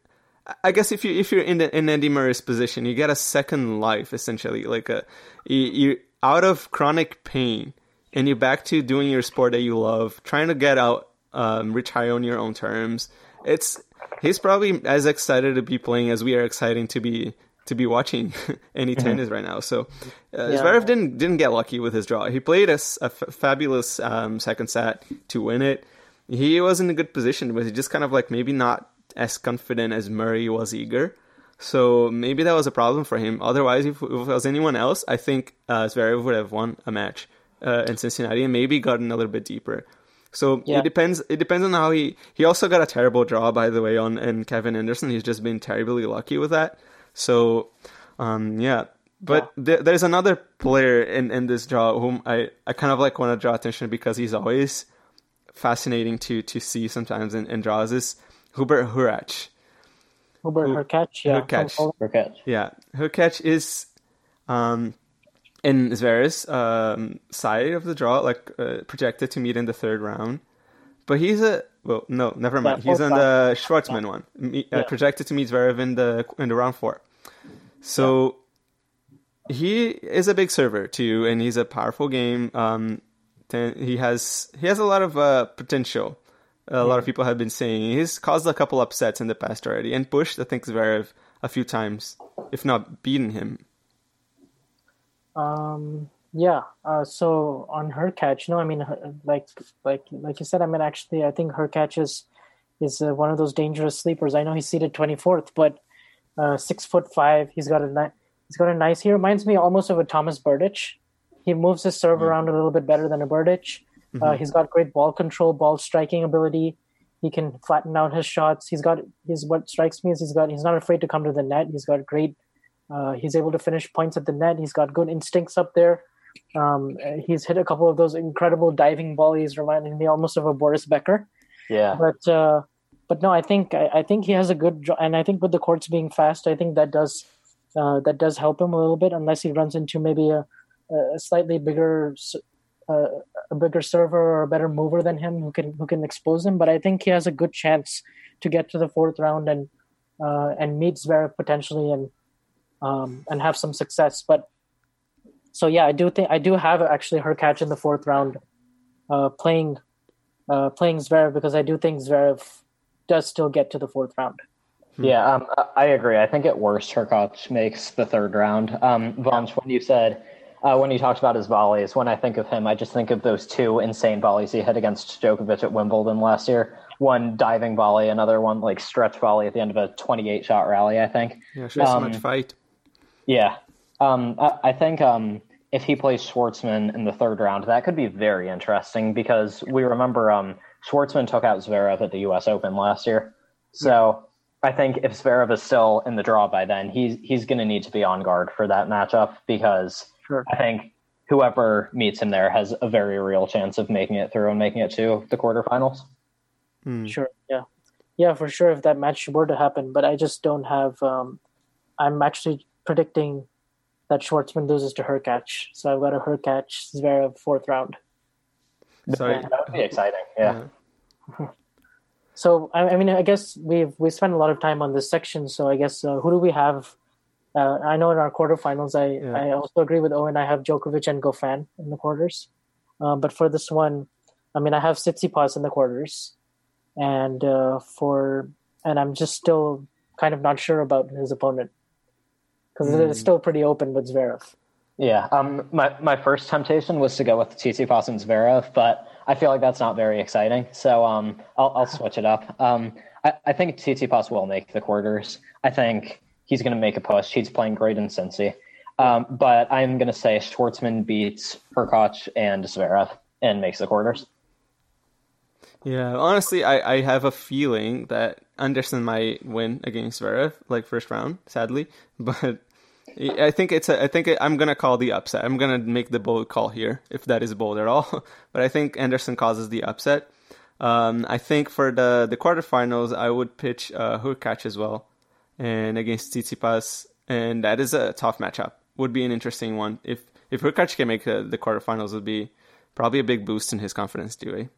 I guess if you if you're in the, in Andy Murray's position, you get a second life essentially, like a you, you out of chronic pain, and you're back to doing your sport that you love, trying to get out, um, retire on your own terms. It's he's probably as excited to be playing as we are excited to be to be watching any tennis right now. So uh, Yeah. Zverev didn't didn't get lucky with his draw. He played a, s- a f- fabulous um, second set to win it. He was in a good position, but he just kind of like maybe not as confident as Murray was eager. So maybe that was a problem for him. Otherwise, if, if it was anyone else, I think uh, Zverev would have won a match uh, in Cincinnati and maybe gotten a little bit deeper. So Yeah. it depends. It depends on how he. He also got a terrible draw, by the way, on and Kevin Anderson. He's just been terribly lucky with that. So, um, yeah. But there, there's another player in, in this draw whom I, I kind of like want to draw attention because he's always fascinating to to see sometimes in, in draws is Hubert Hurkacz. Hubert Hurkacz, yeah. Hurkacz. Yeah, Hurkacz is um, in Zverev's um, side of the draw, like uh, projected to meet in the third round. But he's a well, no, never mind. he's on the Schwartzman one, me, uh, projected to meet Zverev in the in the round four. So he is a big server too, and he's a powerful game. Um, he has he has a lot of uh, potential. A lot of people have been saying he's caused a couple upsets in the past already, and pushed I think Zverev a few times, if not beaten him. Um, yeah. Uh, so on Hurkacz, no, I mean, her- like, like, like you said, I mean, actually, I think Hurkacz is is uh, one of those dangerous sleepers. I know he's seated twenty fourth, but uh, six foot five. He's got a ni- he's got a nice. He reminds me almost of a Tomas Berdych. He moves his serve around a little bit better than a Berdych. Uh, he's got great ball control, ball striking ability. He can flatten out his shots. He's got his what strikes me is he's got he's not afraid to come to the net. He's got great uh, he's able to finish points at the net. He's got good instincts up there. Um, he's hit a couple of those incredible diving volleys, reminding me almost of a Boris Becker. Yeah. But uh, but no, I think I, I think he has a good draw, and I think with the courts being fast, I think that does uh, that does help him a little bit, unless he runs into maybe a, a slightly bigger uh, a bigger server or a better mover than him who can who can expose him. But I think he has a good chance to get to the fourth round and uh, and meet Zverev potentially and um, and have some success. But so yeah, I do think I do have actually Hurkacz in the fourth round, uh, playing uh, playing Zverev because I do think Zverev does still get to the fourth round. Yeah, um, I- I agree. I think at worst, Hurkacz makes the third round. Um, Vansh, when you said, uh, when you talked about his volleys, when I think of him, I just think of those two insane volleys he hit against Djokovic at Wimbledon last year. One diving volley, another one like stretch volley at the end of a 28 shot rally, I think. Yeah, shows so Um, much fight. Yeah. Um, I, I think um, if he plays Schwartzman in the third round, that could be very interesting because we remember um, Schwartzman took out Zverev at the U.S. Open last year. So I think if Zverev is still in the draw by then, he's he's going to need to be on guard for that matchup because Sure. I think whoever meets him there has a very real chance of making it through and making it to the quarterfinals. Hmm. Sure, yeah, yeah, for sure. If that match were to happen, but I just don't have. Um, I'm actually predicting that Schwartzman loses to Hurkacz, so I've got a Hurkacz Zverev fourth round. Sorry. That would be exciting. Yeah. So I, I mean, I guess we've we spent a lot of time on this section. So I guess uh, who do we have? Uh, I know in our quarterfinals, I Yeah. I also agree with Owen. I have Djokovic and Goffin in the quarters, um, but for this one, I mean, I have Tsitsipas in the quarters, and uh, for and I'm just still kind of not sure about his opponent because it's still pretty open with Zverev. Yeah, um, my my first temptation was to go with Tsitsipas and Zverev, but I feel like that's not very exciting. So um, I'll I'll switch it up. Um, I, I think Tsitsipas will make the quarters. I think he's going to make a push. He's playing great in Cincy. Um, but I'm going to say Schwartzman beats Hurkacz and Zverev and makes the quarters. Yeah, honestly, I, I have a feeling that Anderson might win against Zverev, like first round, sadly. But I think it's a, I think I'm gonna call the upset. I'm gonna make the bold call here, if that is bold at all. But I think Anderson causes the upset. Um, I think for the the quarterfinals, I would pitch uh, Hurkacz as well, and against Tsitsipas, and that is a tough matchup. Would be an interesting one if if Hurkacz can make uh, the quarterfinals. Would be probably a big boost in his confidence too.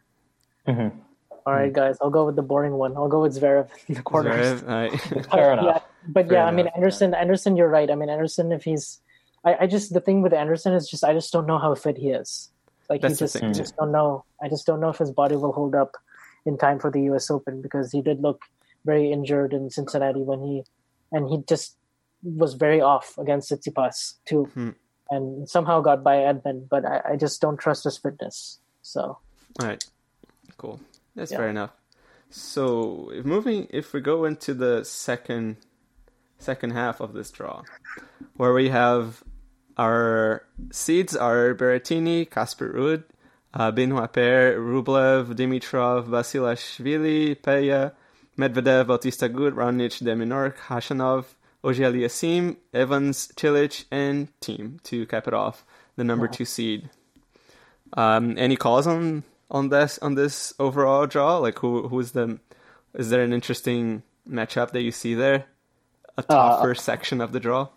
Eh? Mm-hmm. All right, guys, I'll go with the boring one. I'll go with Zverev in the quarters. Zverev, right. Fair enough. Yeah, but Fair yeah, I mean Anderson. Anderson, you're right. I mean Anderson, if he's, I, I just the thing with Anderson is just I just don't know how fit he is. Like That's he just, thing, I just don't know. I just don't know if his body will hold up in time for the U.S. Open because he did look very injured in Cincinnati when he, and he just was very off against Tsitsipas too, Hmm. and somehow got by Edmund. But I, I just don't trust his fitness. So All right, cool. That's Yeah. fair enough. So, if moving, if we go into the second second half of this draw, where we have our seeds are Berrettini, Casper Ruud, uh, Benoit Paire, Rublev, Dimitrov, Basilashvili, Pella, Medvedev, Bautista Agut, Raonic, Deminork, Khachanov, Ogier Aliassime, Evans, Cilic, and Thiem to cap it off. The number two seed. Um, any calls on on this on this overall draw? Like who who's the is there an interesting matchup that you see there? A Uh, tougher section of the draw.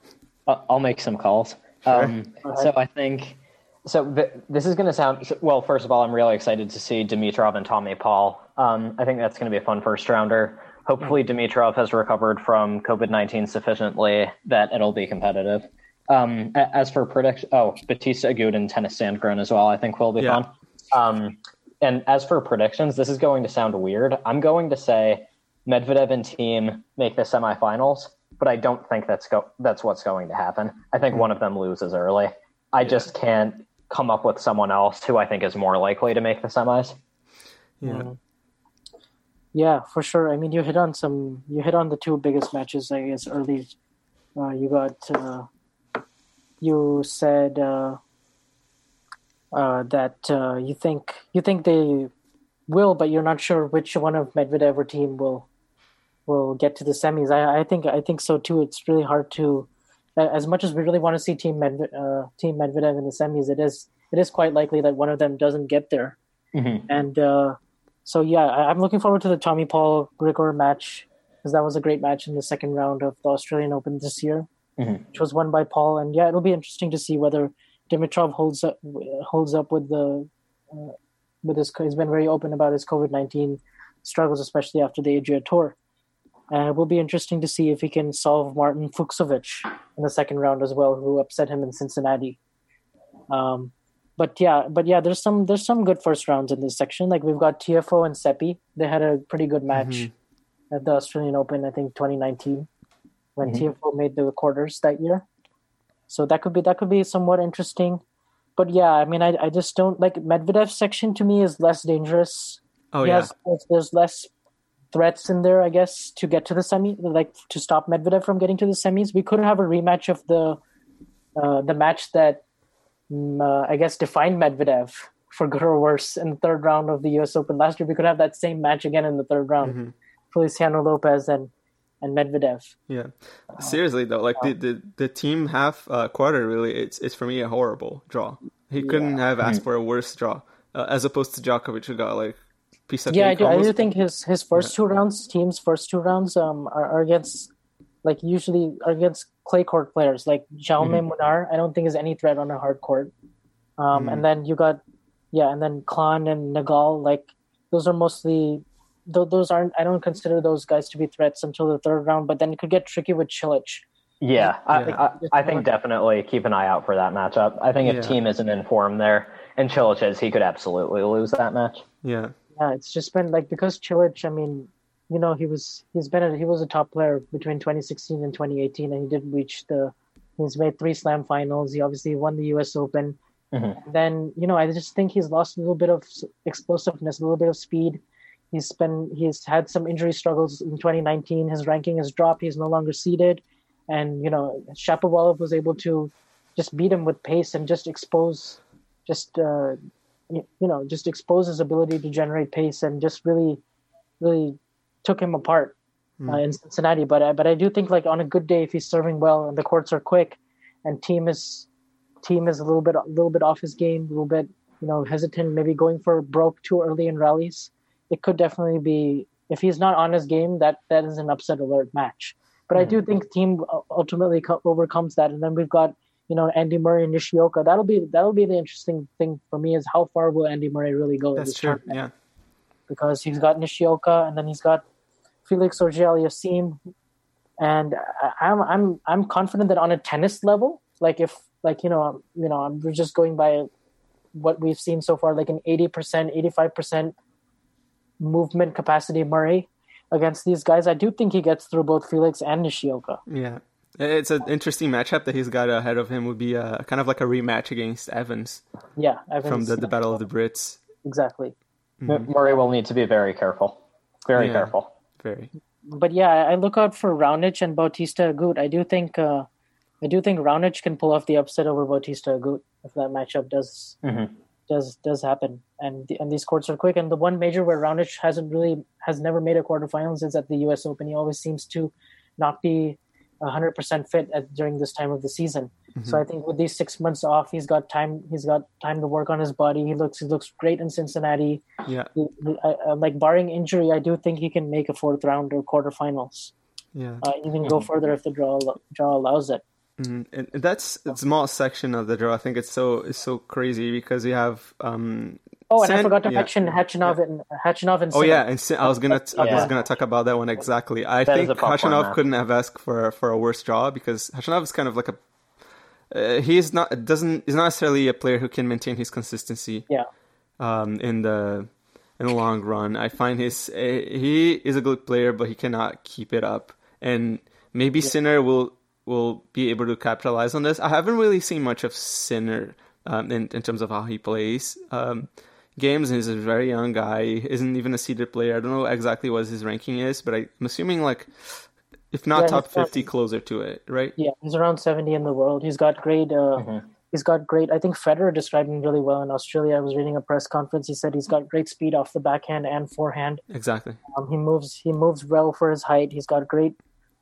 I'll I'll make some calls. Um, so I think so. Th- this is going to sound well. First of all, I'm really excited to see Dimitrov and Tommy Paul. Um, I think that's going to be a fun first rounder. Hopefully, Dimitrov has recovered from COVID 19 sufficiently that it'll be competitive. Um, as for prediction, oh, Bautista Agut and Tennys Sandgren as well. I think will be Yeah. fun. Um, and as for predictions, this is going to sound weird. I'm going to say Medvedev and Thiem make the semifinals, but I don't think that's go- that's what's going to happen. I think one of them loses early. I just can't come up with someone else who I think is more likely to make the semis. Yeah. Yeah, for sure. I mean, you hit on some. You hit on the two biggest matches, I guess, early. Uh, you got. Uh, you said uh, uh, that uh, you think you think they will, but you're not sure which one of Medvedev or Thiem will will get to the semis. I, I think I think so too. It's really hard to, as much as we really want to see Thiem Medve- uh, Thiem Medvedev in the semis. It is it is quite likely that one of them doesn't get there. Mhm. And uh, so, yeah, I, I'm looking forward to the Tommy Paul Grigor match because that was a great match in the second round of the Australian Open this year, Mhm. which was won by Paul. And yeah, it'll be interesting to see whether Dimitrov holds up holds up with the uh, with his. He's been very open about his COVID nineteen struggles, especially after the Adria Tour. And it will be interesting to see if he can solve Martin Fucsovics in the second round as well, who upset him in Cincinnati. Um, but yeah, but yeah, there's some there's some good first rounds in this section. Like we've got Tiafoe and Seppi. They had a pretty good match mm-hmm. at the Australian Open, I think 2019, when mm-hmm. Tiafoe made the quarters that year. So that could be that could be somewhat interesting. But yeah, I mean, I I just don't like Medvedev's section. To me, is less dangerous. Oh He yeah. has- there's less threats in there, I guess, to get to the semi, like to stop Medvedev from getting to the semis. We couldn't have a rematch of the uh, the match that mm, uh, I guess defined Medvedev for good or worse in the third round of the U.S. Open last year. We could have that same match again in the third round, Mhm. Feliciano Lopez and and Medvedev. Yeah. Seriously though, like the, the, the Thiem half uh, quarter really it's it's for me a horrible draw. He couldn't have asked for a worse draw. Uh, as opposed to Djokovic who got like piece of Yeah, I cake do. I do think his his first two rounds, Thiem's first two rounds, um, are, are against like usually are against clay court players like Jaume Munar. I don't think is any threat on a hard court. Um, and then you got yeah, and then Khan and Nagal. Like those are mostly th- those aren't. I don't consider those guys to be threats until the third round. But then it could get tricky with Cilic. Yeah, I, Yeah. I, I think definitely keep an eye out for that matchup. I think if Yeah. Thiem isn't in form there, and Cilic is, he could absolutely lose that match. Yeah. Yeah, it's just been like because Cilic. I mean, you know, he was he's been a, he was a top player between 2016 and 2018, and he did reach the. He's made three Slam finals. He obviously won the U.S. Open. Mhm. Then you know, I just think he's lost a little bit of explosiveness, a little bit of speed. He's been he's had some injury struggles in 2019. His ranking has dropped. He's no longer seeded, and you know, Shapovalov was able to just beat him with pace and just expose, just uh, you know, just expose his ability to generate pace and just really, really took him apart uh, in Cincinnati. But I, but I do think like on a good day, if he's serving well and the courts are quick, and Thiem is Thiem is a little bit a little bit off his game, a little bit you know hesitant, maybe going for broke too early in rallies, it could definitely be if he's not on his game, that that is an upset alert match. But I do think Thiem ultimately co- overcomes that, and then we've got you know Andy Murray and Nishioka. That'll be that'll be the interesting thing for me is how far will Andy Murray really go That's this true. tournament? Yeah. because he's got Nishioka and then he's got Felix Auger-Aliassime, and I'm I'm I'm confident that on a tennis level, like if like you know you know I'm we're just going by what we've seen so far, like an eighty percent, eighty five percent movement capacity Murray against these guys, I do think he gets through both Felix and Nishioka. Yeah. It's an interesting matchup that he's got ahead of him. Would be uh, kind of like a rematch against Evans Yeah, Evans, from the, the Battle of the Brits. exactly. M- Murray will need to be very careful. Very Yeah. careful. Very. but yeah, I look out for Raonic and Bautista Agut. I do think uh, I do think Raonic can pull off the upset over Bautista Agut if that matchup does Mhm. does does happen. And the, and these courts are quick. And the one major where Raonic hasn't really has never made a quarterfinals is at the U.S. Open. He always seems to not be hundred percent fit at, during this time of the season. So I think with these six months off, he's got time. He's got time to work on his body. He looks he looks great in Cincinnati. Yeah. He- I, I, like barring injury, I do think he can make a fourth round or quarterfinals Yeah. uh, even go further if the draw draw allows it. Mm, and and that's a small section of the draw. I think it's so it's so crazy because you have um Oh, and I forgot to yeah. mention Khachanov and Khachanov and oh Sinner. yeah and Sin- I was gonna t- I was gonna talk about that one exactly. I That is think a popcorn Khachanov couldn't have asked for for a worse draw because Khachanov is kind of like a uh, he is not doesn't is not necessarily a player who can maintain his consistency yeah, um, in the in the long run. I find his uh, he is a good player, but he cannot keep it up. And maybe Sinner will will be able to capitalize on this. I haven't really seen much of Sinner um, in in terms of how he plays um, games. And he's a very young guy. He isn't even a seeded player. I don't know exactly what his ranking is, but I, I'm assuming like if not Yeah, top he's not- fifty, closer to it, right? yeah, he's around seventy in the world. He's got great. Uh, Mm-hmm. He's got great. I think Federer described him really well in Australia. I was reading a press conference. He said he's got great speed off the backhand and forehand. Exactly. Um, he moves. He moves well for his height. He's got great.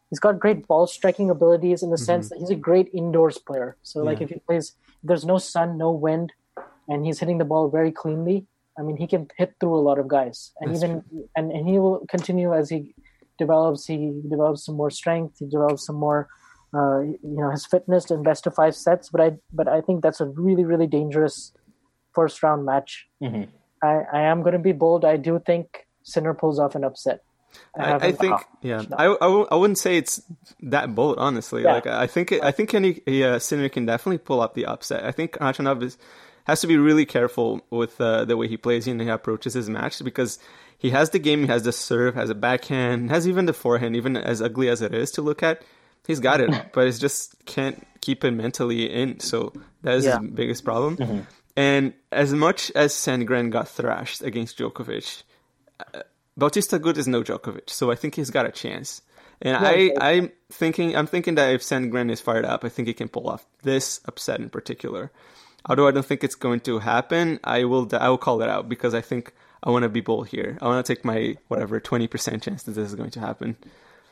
He's got great ball striking abilities in the sense that he's a great indoors player. So like Mm-hmm. If he plays, there's no sun, no wind, and he's hitting the ball very cleanly. I mean, he can hit through a lot of guys, and That's even and, and he will continue as he develops. He develops some more strength. He develops some more, uh, you know, his fitness in best of five sets. But I but I think that's a really really dangerous first round match. Mhm. I, I am going to be bold. I do think Sinner pulls off an upset. I, have I him- think, yeah, I, I, I wouldn't say it's that bold, honestly. Yeah. Like, I think, it, I think any uh, Sinner can definitely pull up the upset. I think Khachanov is has to be really careful with uh, the way he plays and he approaches his match because he has the game, he has the serve, has a backhand, has even the forehand, even as ugly as it is to look at. He's got it, but it just can't keep it mentally in. So that is Yeah. his biggest problem. And as much as Sandgren got thrashed against Djokovic, Bautista Agut is no Djokovic, so I think he's got a chance. And I, I'm thinking, I'm thinking that if Sandgren is fired up, I think he can pull off this upset in particular. Although I don't think it's going to happen, I will, I will call it out because I think I want to be bold here. I want to take my whatever twenty percent chance that this is going to happen.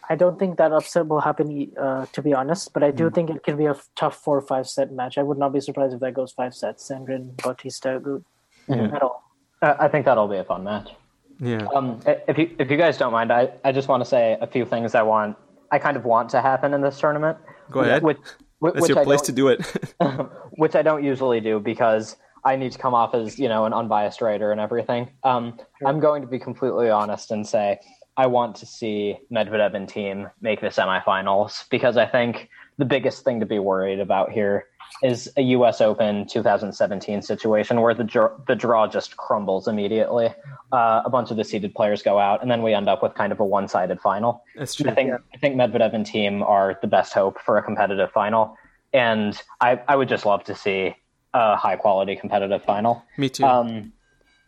I don't think that upset will happen, uh, to be honest. But I do think it can be a tough four or five set match. I would not be surprised if that goes five sets. Sandgren, Bautista, good at all. Uh, I think that'll be a fun match. Yeah, Um, if you if you guys don't mind, I, I just want to say a few things I want I kind of want to happen in this tournament. Go ahead. Which, which, that's which your I place to do it. which I don't usually do because I need to come off as you know an unbiased writer and everything. Um, I'm going to be completely honest and say I want to see Medvedev and Thiem make the semifinals because I think the biggest thing to be worried about here is a U.S. Open 2017 situation where the draw, the draw just crumbles immediately. Uh, a bunch of the seeded players go out, and then we end up with kind of a one-sided final. that's true. I think I think Medvedev and Thiem are the best hope for a competitive final, and I, I would just love to see a high quality competitive final. Me too. Um,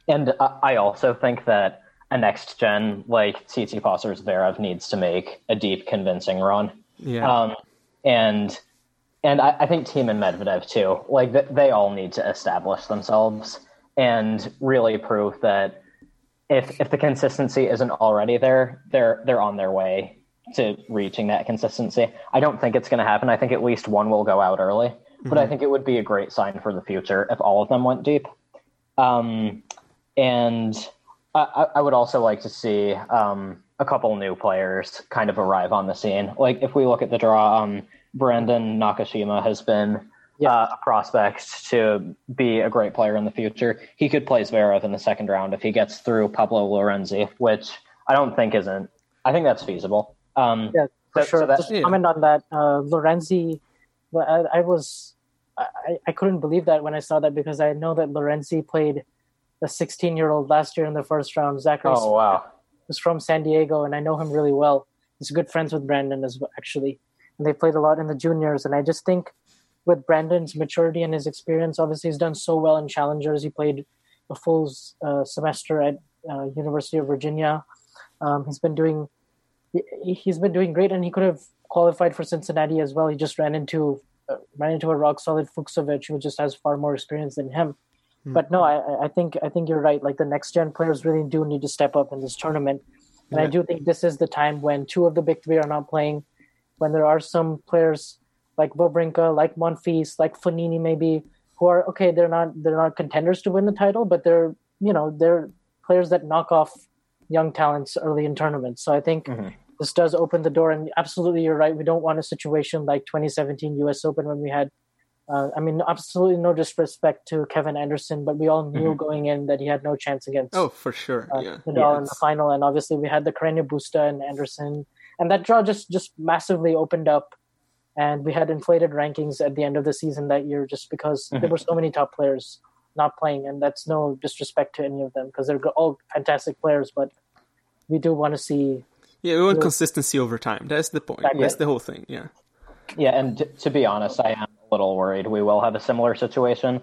and I I also think that a next gen like Tsitsipas or Zverev needs to make a deep, convincing run. yeah, Um, and and I, I think Thiem and Medvedev too. Like th- they all need to establish themselves and really prove that if if the consistency isn't already there, they're they're on their way to reaching that consistency. I don't think it's going to happen. I think at least one will go out early, but I think it would be a great sign for the future if all of them went deep. Um, and I, I- I would also like to see um, a couple new players kind of arrive on the scene. Like if we look at the draw, um, Brandon Nakashima has been Yeah. uh, a prospect to be a great player in the future. He could play Zverev in the second round if he gets through Paolo Lorenzi, which I don't think isn't. I think that's feasible. Um, Yeah, for so- sure. so that- Just Yeah. comment on that. Uh, Lorenzi, I, I was, I, I couldn't believe that when I saw that because I know that Lorenzi played a 16 year old last year in the first round. Zachary oh wow. was from San Diego, and I know him really well. He's good friends with Brandon as well, actually, they played a lot in the juniors. And I just think with Brandon's maturity and his experience, obviously he's done so well in challengers. He played a full uh, semester at uh, University of Virginia. Um, he's been doing he, he's been doing great, and he could have qualified for Cincinnati as well. He just ran into uh, ran into a rock solid Fucsovics, who just has far more experience than him. But no, I, I think I think you're right. Like the next gen players really do need to step up in this tournament, and I do think this is the time when two of the big three are not playing, when there are some players like Wawrinka, like Monfils, like Fognini, maybe who are okay. They're not they're not contenders to win the title, but they're you know they're players that knock off young talents early in tournaments. So I think Mhm. this does open the door. And absolutely, you're right. We don't want a situation like 2017 U.S. Open when we had. Uh, I mean, absolutely no disrespect to Kevin Anderson, but we all knew going in that he had no chance against Oh, for sure. uh, yeah. Nadal in the final, and obviously we had the Carreño Busta and Anderson, and that draw just just massively opened up, and we had inflated rankings at the end of the season that year just because there mm-hmm. were so many top players not playing, and that's no disrespect to any of them because they're all fantastic players, but we do want to see Yeah, we want Yeah. consistency over time. That's the point. That's the whole thing. Yeah. Yeah, and t- to be honest, I am a little worried we will have a similar situation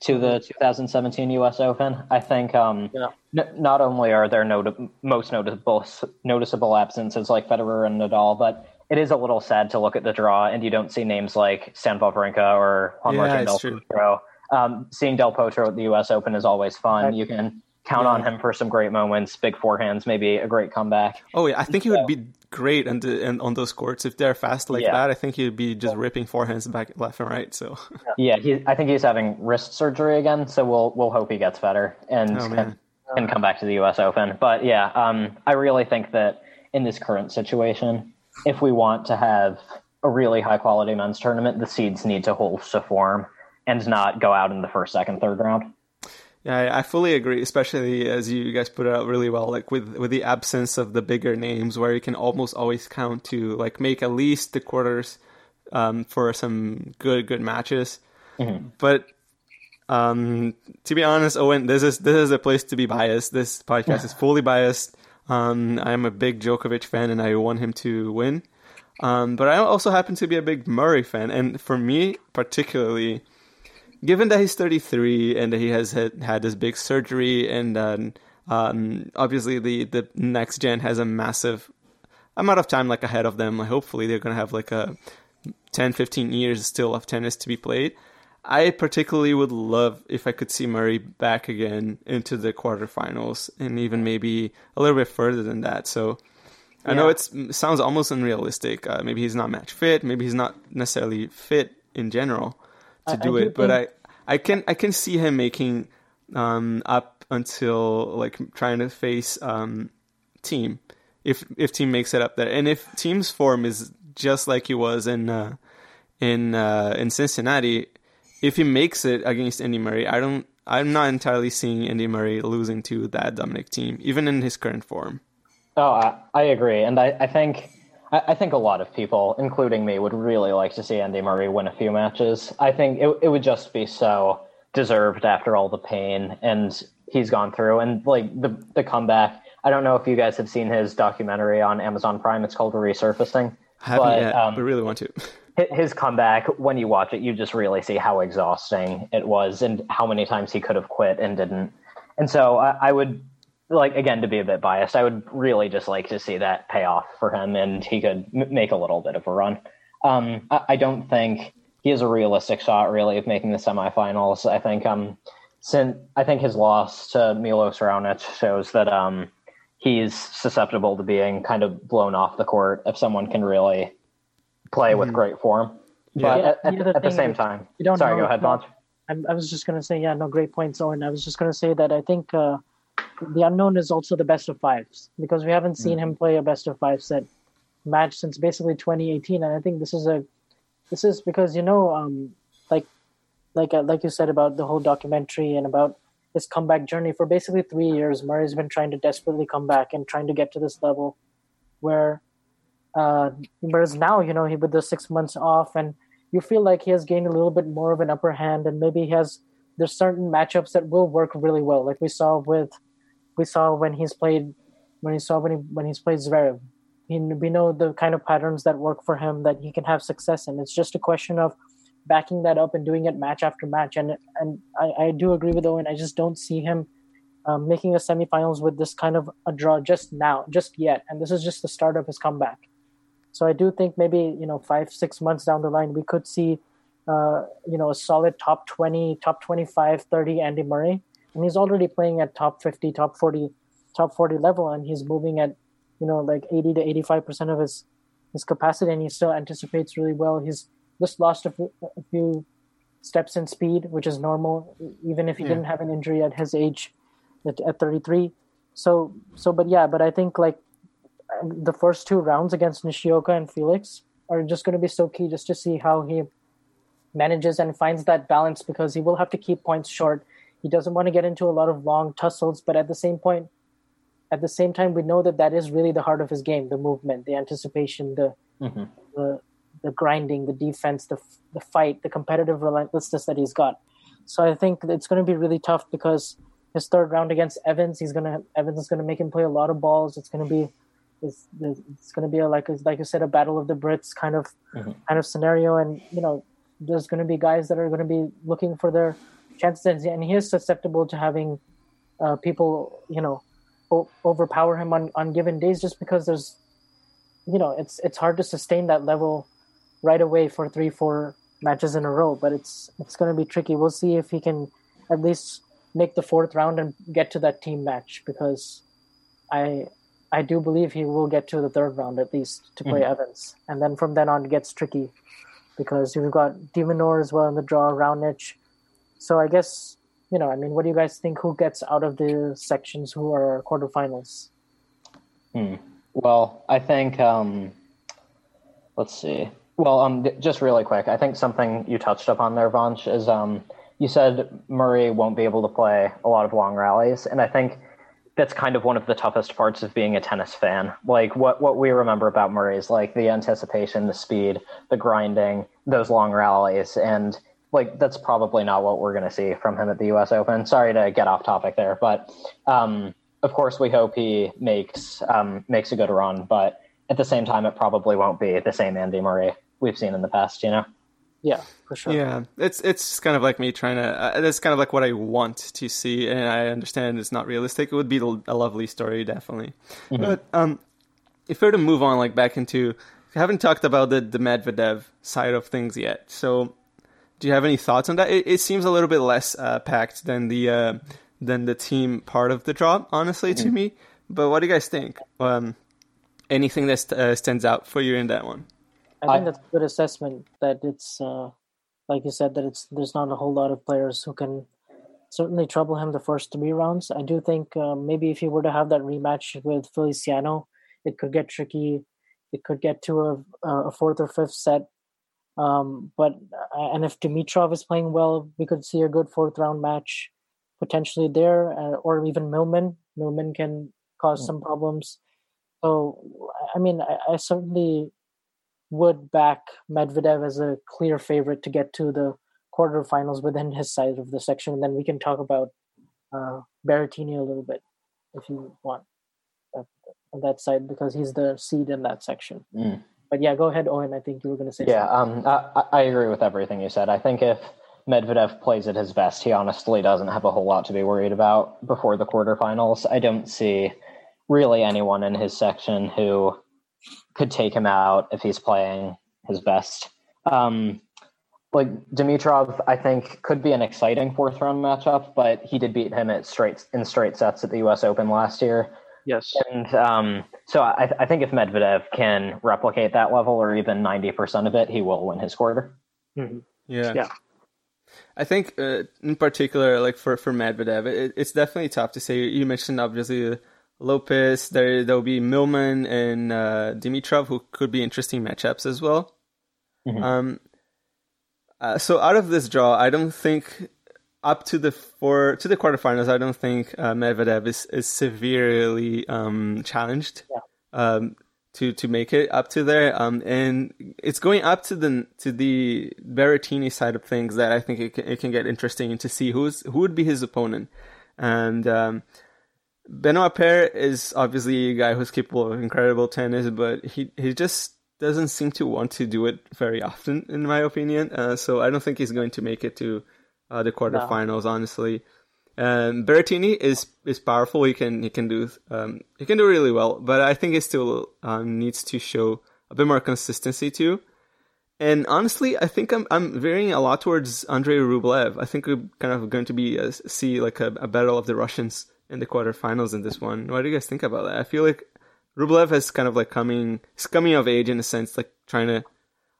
to the 2017 U.S. Open. I think um, Yeah. n- not only are there noti- most noticeable noticeable absences like Federer and Nadal, but it is a little sad to look at the draw and you don't see names like Stan Wawrinka or Juan Yeah, Martin Del. Potro. Um, seeing Del Potro at the U.S. Open is always fun. You can count Yeah. on him for some great moments, big forehands, maybe a great comeback. Oh yeah, I think he would be great and and on those courts if they're fast like Yeah. that. I think he'd be just ripping forehands back left and right. So Yeah, he, I think he's having wrist surgery again, so we'll we'll hope he gets better and Oh, can, can come back to the U.S. Open. But yeah, um, I really think that in this current situation, if we want to have a really high quality men's tournament, the seeds need to hold to form and not go out in the first, second, third round. Yeah, I, I fully agree. Especially as you guys put it out really well, like with with the absence of the bigger names, where you can almost always count to like make at least the quarters um, for some good good matches. But um, to be honest, Owen, this is this is a place to be biased. This podcast is fully biased. Um, I'm a big Djokovic fan, and I want him to win. Um, but I also happen to be a big Murray fan, and for me particularly, given that he's 33 and that he has had, had this big surgery, and um, um, obviously the the next gen has a massive amount of time like ahead of them. Like, hopefully, they're gonna have like a 10, 15 years still of tennis to be played. I particularly would love if I could see Murray back again into the quarterfinals and even maybe a little bit further than that. So I know Yeah. it sounds almost unrealistic. Uh, maybe he's not match fit. Maybe he's not necessarily fit in general to I- do I it. do but think- I, I can I can see him making um, up until like trying to face um, Thiem if if Thiem makes it up there, and if Thiem's form is just like he was in uh, in uh, in Cincinnati, if he makes it against Andy Murray, I don't. I'm not entirely seeing Andy Murray losing to that Dominic Thiem, even in his current form. Oh, I, I agree, and I, I think I, I think a lot of people, including me, would really like to see Andy Murray win a few matches. I think it it would just be so deserved after all the pain and he's gone through, and like the the comeback. I don't know if you guys have seen his documentary on Amazon Prime. It's called Resurfacing. Haven't But, yet, um, but really want to. his comeback when you watch it you just really see how exhausting it was and how many times he could have quit and didn't and so I, I would like again to be a bit biased i would really just like to see that pay off for him and he could m- make a little bit of a run um, I, I don't think he has a realistic shot really of making the semifinals i think um since i think his loss to milos raonic shows that um he's susceptible to being kind of blown off the court if someone can really play with great form. But Yeah. at, Yeah, at, the at the same time, you don't sorry, know go ahead, Vansh. I, I was just going to say, yeah, no, great points, Owen. I was just going to say that I think uh, the unknown is also the best of fives because we haven't seen mm. him play a best of five set match since basically 2018, and I think this is a this is because you know um, like like uh, like you said about the whole documentary and about his comeback journey for basically three years. Murray's been trying to desperately come back and trying to get to this level where uh, whereas now you know he with the six months off and you feel like he has gained a little bit more of an upper hand and maybe he has there's certain matchups that will work really well like we saw with we saw when he's played when he saw when he when he's played Zverev. He, we know the kind of patterns that work for him that he can have success in. It's just a question of backing that up and doing it match after match. And and I, I do agree with Owen. I just don't see him um, making a semifinals with this kind of a draw just now, just yet. And this is just the start of his comeback. So I do think maybe you know five six months down the line we could see uh, you know a solid top 20 top 25 30 andy murray and he's already playing at top 50 top 40 top 40 level and he's moving at you know like 80 to 85 percent of his his capacity and he still anticipates really well he's just lost a few, steps in speed which is normal even if he yeah. didn't have an injury at his age at, at 33 so so but yeah but i think like the first two rounds against nishioka and felix are just going to be so key just to see how he manages and finds that balance because he will have to keep points short he doesn't want to get into a lot of long tussles, but at the same point, at the same time, we know that that is really the heart of his game: the movement, the anticipation, the mm-hmm. the the grinding, the defense, the the fight, the competitive relentlessness that he's got. So I think it's going to be really tough because his third round against Evans, he's gonna Evans is going to make him play a lot of balls. It's going to be it's, it's going to be a, like like you said, a battle of the Brits kind of mm-hmm. kind of scenario, and you know, there's going to be guys that are going to be looking for their chances and he is susceptible to having uh, people you know o- overpower him on, on given days just because there's you know it's it's hard to sustain that level right away for three four matches in a row but it's it's going to be tricky we'll see if he can at least make the fourth round and get to that Thiem match because i i do believe he will get to the third round at least to play mm-hmm. evans and then from then on it gets tricky because you've got de Minaur as well in the draw Raonic so I guess you know, I mean, what do you guys think? Who gets out of the sections who are quarterfinals? Hmm. Well, I think. Um, let's see. Well, um, just really quick, I think something you touched upon there, Vansh, is um, you said Murray won't be able to play a lot of long rallies, and I think that's kind of one of the toughest parts of being a tennis fan. Like what what we remember about Murray is like the anticipation, the speed, the grinding, those long rallies, and like that's probably not what we're going to see from him at the U.S. Open. Sorry to get off topic there, but um, of course we hope he makes um, makes a good run. But at the same time, it probably won't be the same Andy Murray we've seen in the past. You know. Yeah, for sure. Yeah, it's it's kind of like me trying to. Uh, that's kind of like what I want to see, and I understand it's not realistic. It would be a lovely story, definitely. Mm-hmm. But um, if we were to move on, like back into, I haven't talked about the the Medvedev side of things yet. So do you have any thoughts on that? It, it seems a little bit less uh, packed than the uh, than the Thiem part of the drop, honestly, mm-hmm. to me. But what do you guys think? Um, anything that st- uh, stands out for you in that one? I think that's a good assessment. That it's uh, like you said that it's there's not a whole lot of players who can certainly trouble him the first three rounds. I do think uh, maybe if he were to have that rematch with Feliciano, it could get tricky. It could get to a, a fourth or fifth set um, but uh, and if Dimitrov is playing well, we could see a good fourth round match potentially there, uh, or even Millman. Millman can cause mm. some problems. So, I mean, I, I, certainly would back Medvedev as a clear favorite to get to the quarterfinals within his side of the section. And then we can talk about uh, Berrettini a little bit if you want on that side because he's the seed in that section. Mm. But yeah, go ahead, Owen. I think you were going to say. Yeah, um, I, I agree with everything you said. I think if Medvedev plays at his best, he honestly doesn't have a whole lot to be worried about before the quarterfinals. I don't see really anyone in his section who could take him out if he's playing his best. Um, like Dimitrov, I think could be an exciting fourth round matchup, but he did beat him at straight in straight sets at the U.S. Open last year. Yes. And um, so I, I, think if Medvedev can replicate that level or even 90% of it, he will win his quarter. Mm-hmm. Yeah. Yeah. I think, uh, in particular, like for for Medvedev, it, it's definitely tough to say. You mentioned obviously Lopez. There there'll be Millman and uh, Dimitrov, who could be interesting matchups as well. Mm-hmm. Um, uh, so out of this draw, I don't think up to the four to the quarterfinals, I don't think uh, Medvedev is is severely um, challenged. Yeah. Um, to to make it up to there. Um, and it's going up to the to the Berrettini side of things that I think it can, it can get interesting to see who's who would be his opponent. And um, Benoit Paire is obviously a guy who's capable of incredible tennis, but he he just doesn't seem to want to do it very often, in my opinion. Uh, so I don't think he's going to make it to uh, the quarterfinals, no. honestly. Um, Berrettini is is powerful. He can he can do um, he can do really well, but I think he still um, needs to show a bit more consistency too. And honestly, I think I'm I'm varying a lot towards Andrei Rublev. I think we're kind of going to be uh, see like a, a, battle of the Russians in the quarterfinals in this one. What do you guys think about that? I feel like Rublev has kind of like coming he's coming of age in a sense, like trying to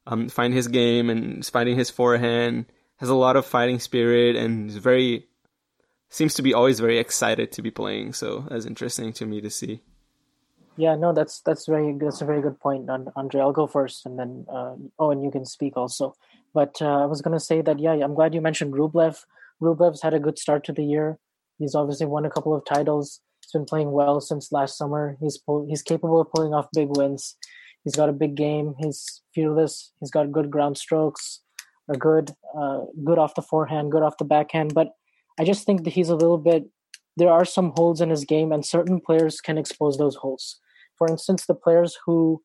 um, find his game and finding his forehand. Has a lot of fighting spirit and is very seems to be always very excited to be playing. So that's interesting to me to see. Yeah, no, that's that's very that's a very good point, Andre. I'll go first, and then uh, oh, and you can speak also. But uh, I was to say that yeah, I'm glad you mentioned Rublev. Rublev's had a good start to the year. He's obviously won a couple of titles. He's been playing well since last summer. He's pull, he's capable of pulling off big wins. He's got a big game. He's fearless. He's got good ground strokes, a good uh, good off the forehand, good off the backhand. But I just think that he's a little bit. There are some holes in his game, and certain players can expose those holes. For instance, the players who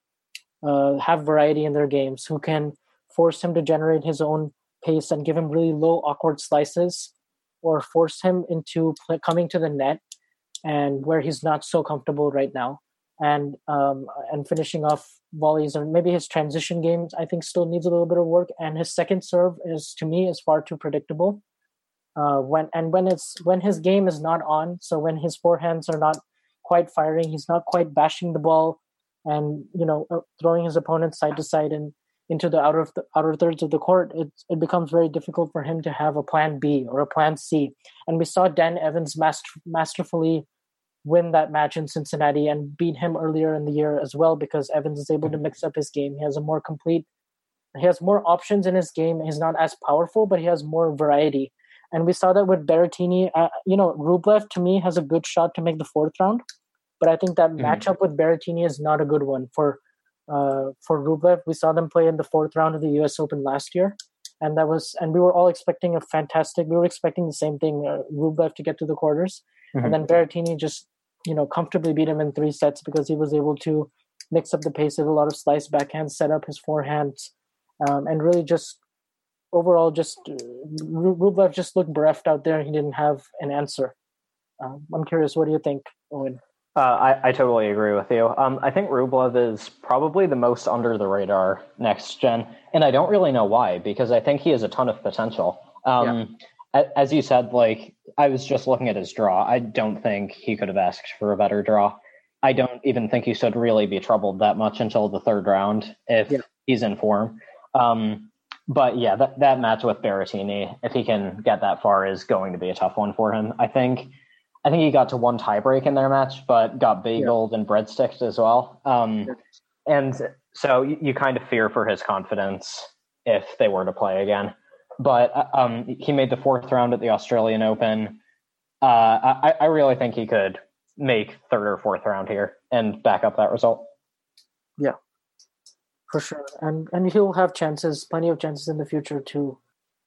uh, have variety in their games, who can force him to generate his own pace and give him really low, awkward slices, or force him into play, coming to the net and where he's not so comfortable right now, and um, and finishing off volleys or maybe his transition games I think still needs a little bit of work. And his second serve is to me is far too predictable uh, when and when it's when his game is not on so when his forehands are not quite firing he's not quite bashing the ball and you know uh, throwing his opponent side to side and into the outer the outer thirds of the court it, it becomes very difficult for him to have a plan b or a plan c and we saw dan evans master, masterfully win that match in cincinnati and beat him earlier in the year as well because evans is able to mix up his game he has a more complete he has more options in his game he's not as powerful but he has more variety and we saw that with Berrettini. Uh, you know, Rublev to me has a good shot to make the fourth round, but I think that mm-hmm. matchup with Berrettini is not a good one for uh, for Rublev. We saw them play in the fourth round of the U.S. Open last year, and that was and we were all expecting a fantastic. We were expecting the same thing, uh, Rublev to get to the quarters, mm-hmm. and then Berrettini just you know comfortably beat him in three sets because he was able to mix up the pace with a lot of slice backhands, set up his forehands, um, and really just overall, just uh, Rublev just looked bereft out there. He didn't have an answer. Um, I'm curious, what do you think, Owen? Uh, I, I totally agree with you. Um, I think Rublev is probably the most under the radar next gen, and I don't really know why because I think he has a ton of potential. Um, yeah. As you said, like I was just looking at his draw. I don't think he could have asked for a better draw. I don't even think he should really be troubled that much until the third round if yeah. he's in form. Um, but yeah, that, that match with Berrettini, if he can get that far, is going to be a tough one for him. I think I think he got to one tiebreak in their match, but got bageled yeah. and breadsticked as well. Um, and so you, you, kind of fear for his confidence if they were to play again. But uh, um, he made the fourth round at the Australian Open. Uh, I, I really think he could make third or fourth round here and back up that result. Yeah, for sure and and he'll have chances plenty of chances in the future to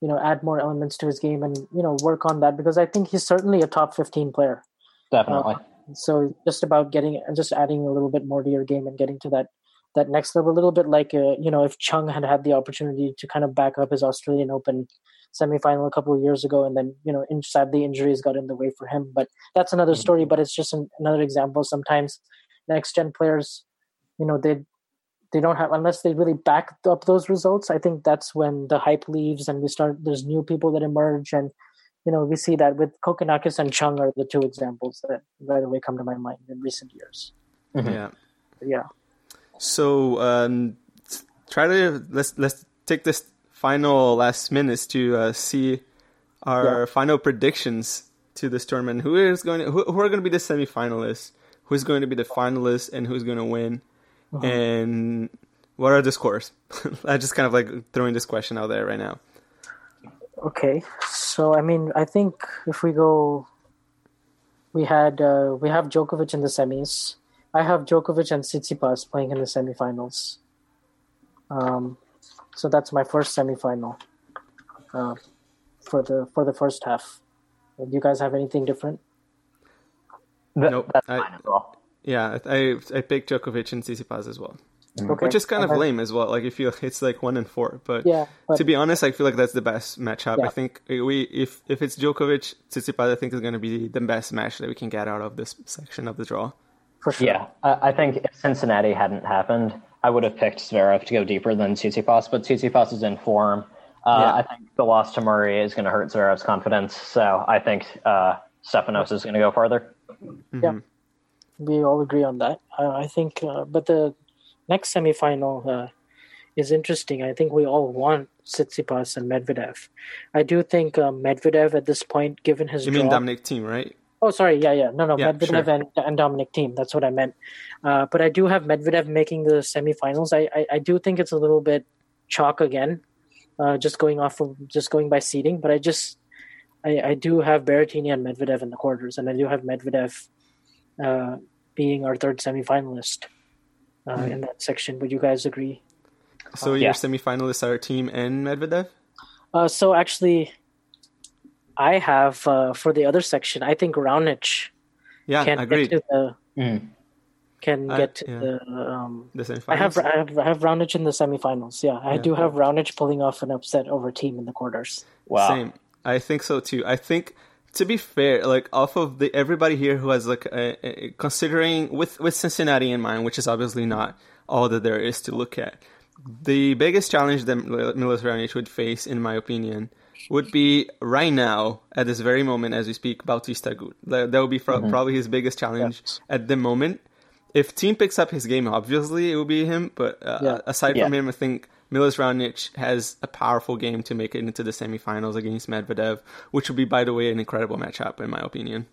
you know add more elements to his game and you know work on that because i think he's certainly a top 15 player definitely uh, so just about getting and just adding a little bit more to your game and getting to that that next level a little bit like uh, you know if chung had had the opportunity to kind of back up his australian open semifinal a couple of years ago and then you know in, sadly injuries got in the way for him. But that's another mm-hmm. story but it's just an, another example. Sometimes next gen players you know they they don't have unless they really back up those results i think that's when the hype leaves and we start there's new people that emerge. And you know we see that with Kokkinakis and chung are the two examples that right away come to my mind in recent years. Mm-hmm. yeah. Yeah so um try to let's let's take this final last minutes to uh, see our Yeah. final predictions to this tournament. Who is going to, who, who are going to be the semifinalists? Who's going to be the finalists and who's going to win? Uh-huh. And what are the scores? I just kind of like throwing this question out there right now. Okay, so I mean, I think if we go, we had uh, we have Djokovic in the semis. I have Djokovic and Tsitsipas playing in the semifinals. Um, so that's my first semifinal uh, for the for the first half. Do you guys have anything different? Th- Nope, That's I- as well. Yeah, I I picked Djokovic and Tsitsipas as well, Okay, which is kind of then- lame as well. Like if you, it's like one and four, but Yeah, but to be honest, I feel like that's the best matchup. Yeah. I think we if if it's Djokovic, Tsitsipas, I think is going to be the best match that we can get out of this section of the draw. For sure. Yeah, I, I think if Cincinnati hadn't happened, I would have picked Zverev to go deeper than Tsitsipas, but Tsitsipas is in form. Uh, Yeah. I think the loss to Murray is going to hurt Zverev's confidence, so I think uh, Stefanos is going to go farther. Yeah, we all agree on that. Uh, I think, uh, but the next semifinal uh, is interesting. I think we all want Tsitsipas and Medvedev. I do think uh, Medvedev at this point, given his You draw, mean Dominic Thiem, right? Oh, sorry. Yeah, yeah. No, no. Yeah, Medvedev sure. and, and Dominic Thiem. That's what I meant. Uh, but I do have Medvedev making the semifinals. I, I, I do think it's a little bit chalk again, uh, just going off of just going by seeding. But I just I, I do have Berrettini and Medvedev in the quarters, and I do have Medvedev uh, being our third semifinalist uh, Hmm. in that section. Would you guys agree? So yeah. your semifinalists are Thiem and Medvedev. Uh, so actually, I have uh, for the other section. I think Raonic Yeah, can agreed. get to the Mm. can I- get to yeah. the um, The semifinals. I have I have I have Raonic in the semifinals. Yeah, I Yeah. do have Raonic pulling off an upset over Thiem in the quarters. Wow. Same. I think so too. I think to be fair, like off of the everybody here who has like a, a, considering with with Cincinnati in mind, which is obviously not all that there is to look at. The biggest challenge that Milos Raonic would face, in my opinion, would be right now at this very moment as we speak, Bautista Agut. That, that would be pro- probably his biggest challenge at the moment. If Thiem picks up his game, obviously it will be him. But uh, Yeah. aside Yeah. from him, I think Milos Raonic has a powerful game to make it into the semifinals against Medvedev, which would be, by the way, an incredible matchup in my opinion.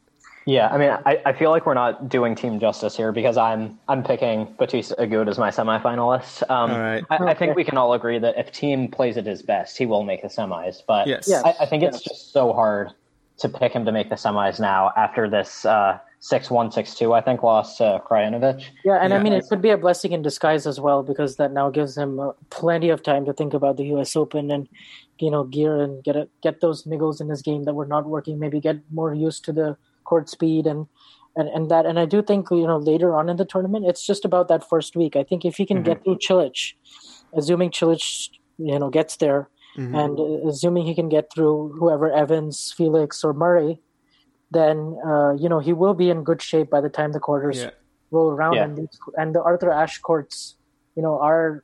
Yeah, I mean, I, I feel like we're not doing Thiem justice here because I'm I'm picking Bautista Agut as my semifinalist. Um, All right. I, I think we can all agree that if Thiem plays at his best, he will make the semis. But Yes. Yeah. I, I think it's Yes. just so hard to pick him to make the semis now after this uh, six one six two. I think loss to Krajinovic. Yeah, and I mean it could be a blessing in disguise as well because that now gives him uh, plenty of time to think about the U.S. Open and you know gear and get it, get those niggles in his game that were not working. Maybe get more used to the court speed and. And, and that and I do think you know later on in the tournament it's just about that first week. I think if he can get through Cilic, assuming Cilic you know gets there, Mhm. and uh, assuming he can get through whoever Evans, Felix, or Murray, then uh, you know he will be in good shape by the time the quarters Yeah. roll around. Yeah. And these, and the Arthur Ashe courts, you know, are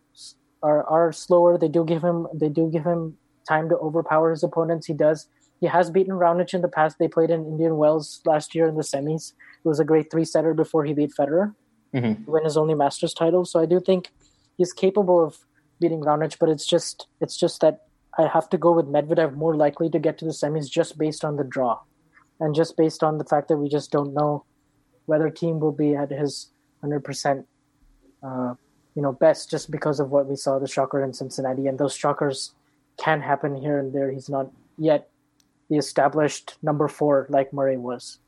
are are slower. They do give him they do give him time to overpower his opponents. He does. He has beaten Raonic in the past. They played in Indian Wells last year in the semis. It was a great three setter before he beat Federer Mhm. to win his only Masters title. So I do think he's capable of beating Raonic, but it's just it's just that I have to go with Medvedev more likely to get to the semis just based on the draw, and just based on the fact that we just don't know whether Thiem will be at his hundred percent, uh, you know, best just because of what we saw the shocker in Cincinnati, and those shockers can happen here and there. He's not yet the established number four like Murray was.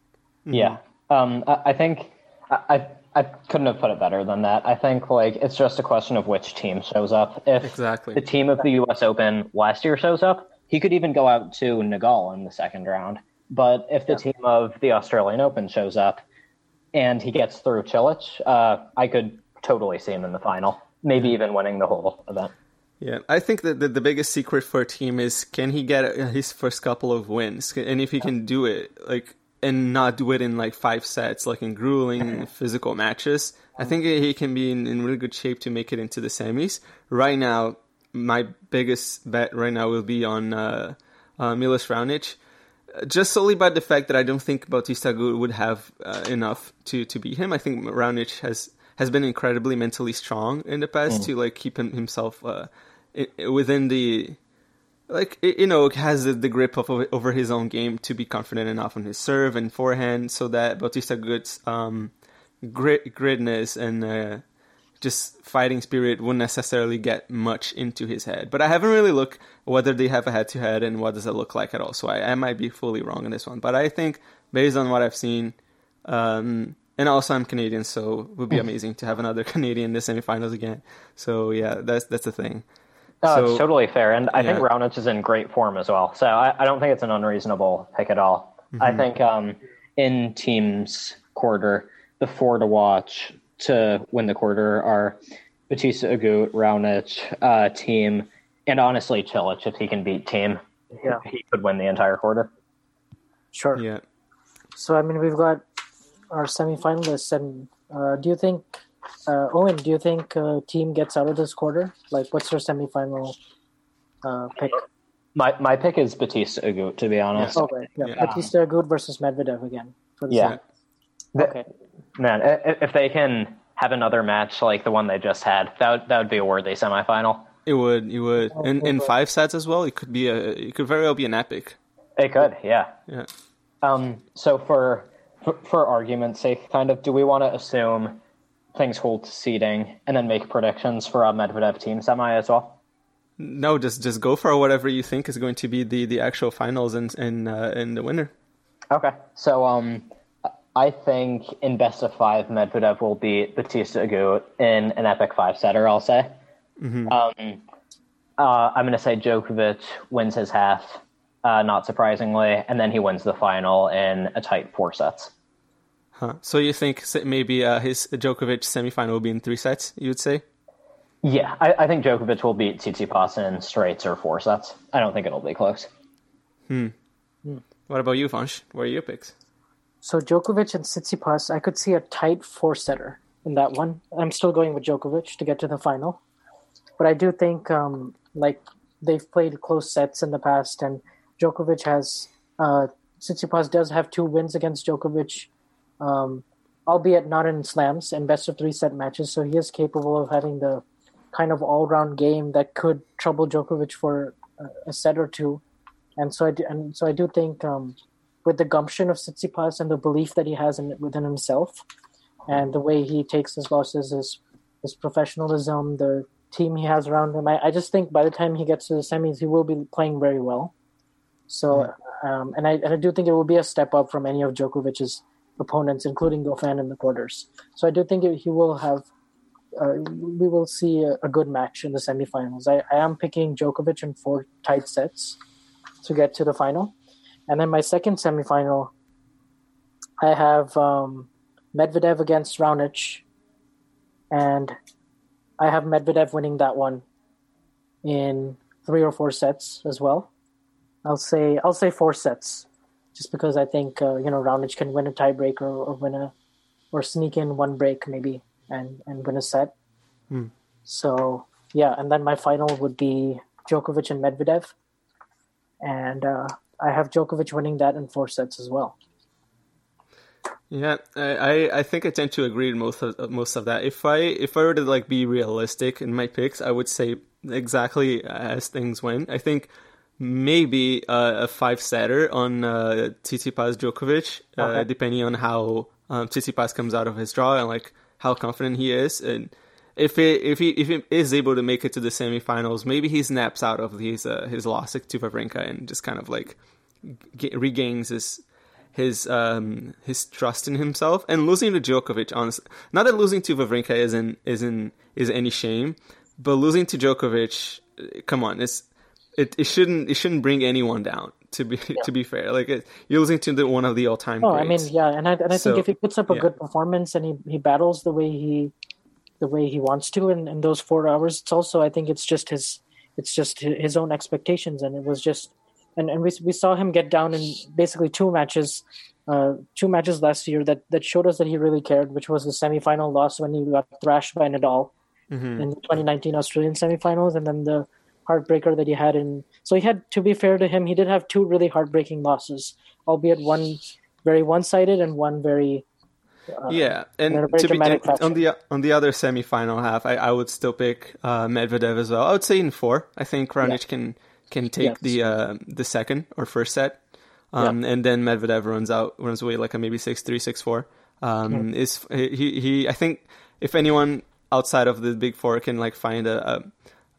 Yeah, um, I, I think I, I I couldn't have put it better than that. I think like it's just a question of which Thiem shows up. If Exactly. the Thiem of the U.S. Open last year shows up, he could even go out to Nagal in the second round. But if the Thiem of the Australian Open shows up and he gets through Cilic, uh, I could totally see him in the final, maybe even winning the whole event. Yeah, I think that the, the biggest secret for a Thiem is can he get his first couple of wins, and if he can do it, like, and not do it in like five sets, like in grueling physical matches, I think he can be in, in really good shape to make it into the semis. Right now, my biggest bet right now will be on uh, uh, Milos Raonic, just solely by the fact that I don't think Bautista Agut would have uh, enough to to beat him. I think Raonic has has been incredibly mentally strong in the past to like keep him, himself uh, within the like you know has the grip of over his own game to be confident enough on his serve and forehand, so that Bautista Agut's um, grit, gritness and uh, just fighting spirit wouldn't necessarily get much into his head. But I haven't really looked whether they have a head to head and what does it look like at all. So I, I, might be fully wrong on this one. But I think based on what I've seen, um, and also I'm Canadian, so it would be amazing to have another Canadian in the semifinals again. So yeah, that's that's the thing. No, so, it's totally fair, and I yeah. think Raonic is in great form as well. So I, I, don't think it's an unreasonable pick at all. Mm-hmm. I think um, in Thiem's quarter, the four to watch to win the quarter are Bautista Agut, Raonic, uh, Thiem, and honestly Cilic if he can beat Thiem. Yeah. He could win the entire quarter. Sure. Yeah. So I mean we've got our semifinalists and uh, do you think uh, Owen, do you think uh, Thiem gets out of this quarter? Like what's your semifinal uh, pick? My my pick is Bautista Agut, to be honest. Yeah. Okay. Yeah. yeah. Bautista Agut versus Medvedev again. yeah. okay man, if they can have another match like the one they just had, that would, that would be a worthy semifinal. It would, it would, in in five sets as well. It could be a, it could very well be an epic. It could, yeah, yeah. Um, so for, for for argument's sake, kind of, do we want to assume things hold to seeding and then make predictions for a Medvedev Thiem semi as well? No, just just go for whatever you think is going to be the, the actual finals and and uh, and the winner. Okay, so um, I think in best of five, Medvedev will beat Bautista Agut in an epic five setter. I'll say. Mm-hmm. Um, uh, I'm going to say Djokovic wins his half, uh, not surprisingly, and then he wins the final in a tight four sets. Huh. So you think maybe uh, his Djokovic semifinal will be in three sets? You would say? Yeah, I, I think Djokovic will beat Tsitsipas in straights or four sets. I don't think it'll be close. Hmm. hmm. What about you, Vansh? What are your picks? So Djokovic and Tsitsipas, I could see a tight four setter in that one. I'm still going with Djokovic to get to the final, but I do think um, like they've played close sets in the past, and Djokovic has uh, Tsitsipas does have two wins against Djokovic, um, albeit not in slams and best of three set matches. So he is capable of having the kind of all round game that could trouble Djokovic for a set or two. And so I do, and so I do think um, with the gumption of Tsitsipas and the belief that he has in, within himself, and the way he takes his losses, his his professionalism, the team he has around him. I, I just think by the time he gets to the semis, he will be playing very well. So, um, and I and I do think it will be a step up from any of Djokovic's opponents, including Goffin in the quarters. So I do think he will have. Uh, we will see a, a, good match in the semifinals. I, I am picking Djokovic in four tight sets to get to the final. And then my second semifinal, I have um, Medvedev against Raonic, and I have Medvedev winning that one in three or four sets as well. I'll say I'll say four sets, just because I think uh, you know Raonic can win a tiebreaker or win a or sneak in one break maybe and and win a set. Hmm. So yeah, and then my final would be Djokovic and Medvedev, and uh, I have Djokovic winning that in four sets as well. Yeah, I, I think I tend to agree with most of most of that. If I if I were to like be realistic in my picks, I would say exactly as things went. I think maybe uh, a five setter on uh, Tsitsipas Djokovic, uh, okay. depending on how um, Tsitsipas comes out of his draw and like how confident he is. And if it, if he if he is able to make it to the semifinals, maybe he snaps out of his uh, his loss to Wawrinka and just kind of like regains his his um his trust in himself and losing to Djokovic honestly not that losing to Wawrinka isn't isn't is any shame but losing to Djokovic come on it's it, it shouldn't it shouldn't bring anyone down to be yeah. to be fair like it, you're listening to the, one of the all-time oh greats. I mean yeah and I, and I so, think if he puts up a yeah. good performance and he, he battles the way he the way he wants to in, in those four hours it's also I think it's just his it's just his own expectations and it was just and, and we, we saw him get down in basically two matches uh, two matches last year that, that showed us that he really cared, which was the semifinal loss when he got thrashed by Nadal mm-hmm. in the 2019 Australian semifinals, and then the heartbreaker that he had in. So he had, to be fair to him, he did have two really heartbreaking losses, albeit one very one-sided and one very. Uh, yeah, and to be, on the on the other semifinal half, I, I would still pick uh, Medvedev as well. I would say in four. I think Raonic yeah. can can take Yes. the uh, the second or first set, um, and then Medvedev runs out runs away like a maybe six three six four. Um, is he he? I think if anyone outside of the big four can like find a. a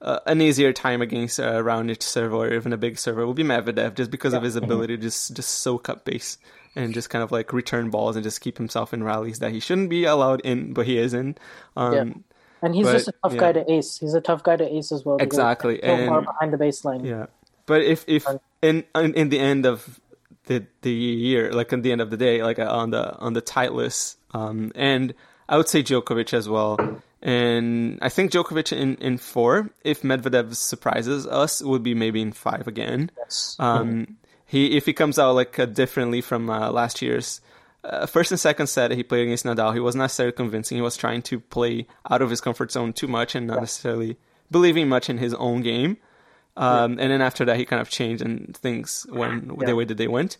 uh, an easier time against a roundish server or even a big server will be Medvedev just because of his ability to just just soak up base and just kind of like return balls and just keep himself in rallies that he shouldn't be allowed in, but he is in. Um, Yeah. And he's But, just a tough yeah. guy to ace. He's a tough guy to ace as well. Exactly, he's So far behind the baseline. Yeah, but if if in in, in the end of the the year, like at the end of the day, like uh, on the on the tight list, um, and I would say Djokovic as well. And I think Djokovic in, in four, if Medvedev surprises us, would be maybe in five again. Yes. Um, he if he comes out like uh, differently from uh, last year's uh, first and second set he played against Nadal, he was not necessarily convincing. He was trying to play out of his comfort zone too much and not necessarily believing much in his own game. Um, And then after that, he kind of changed and things went the way that they went.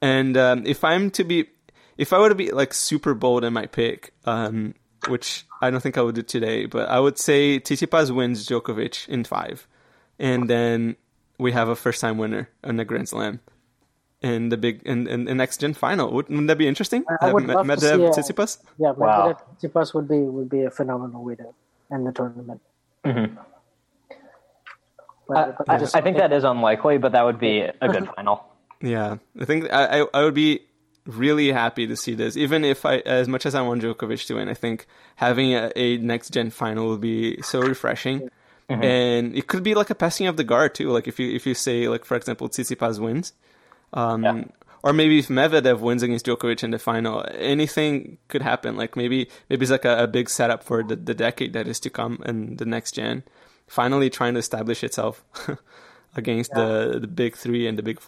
And um, if I'm to be, if I were to be like super bold in my pick, um, which I don't think I would do today, but I would say Tsitsipas wins Djokovic in five, and then we have a first time winner in the Grand Slam. In the big in, in the next gen final, wouldn't, wouldn't that be interesting? I would Med- love to see a- Tsitsipas? Yeah, Wow. Medvedev Tsitsipas would be would be a phenomenal way to end the tournament. Mhm. But, I, but I, just- I think that is unlikely, but that would be a good final. Yeah, I think I, I I would be really happy to see this. Even if I, as much as I want Djokovic to win, I think having a, a next gen final would be so refreshing, and it could be like a passing of the guard too. Like if you if you say like for example Tsitsipas wins, um, Yeah. or maybe if Medvedev wins against Djokovic in the final, anything could happen. Like maybe maybe it's like a, a big setup for the, the decade that is to come and the next gen, finally trying to establish itself against the the big three and the big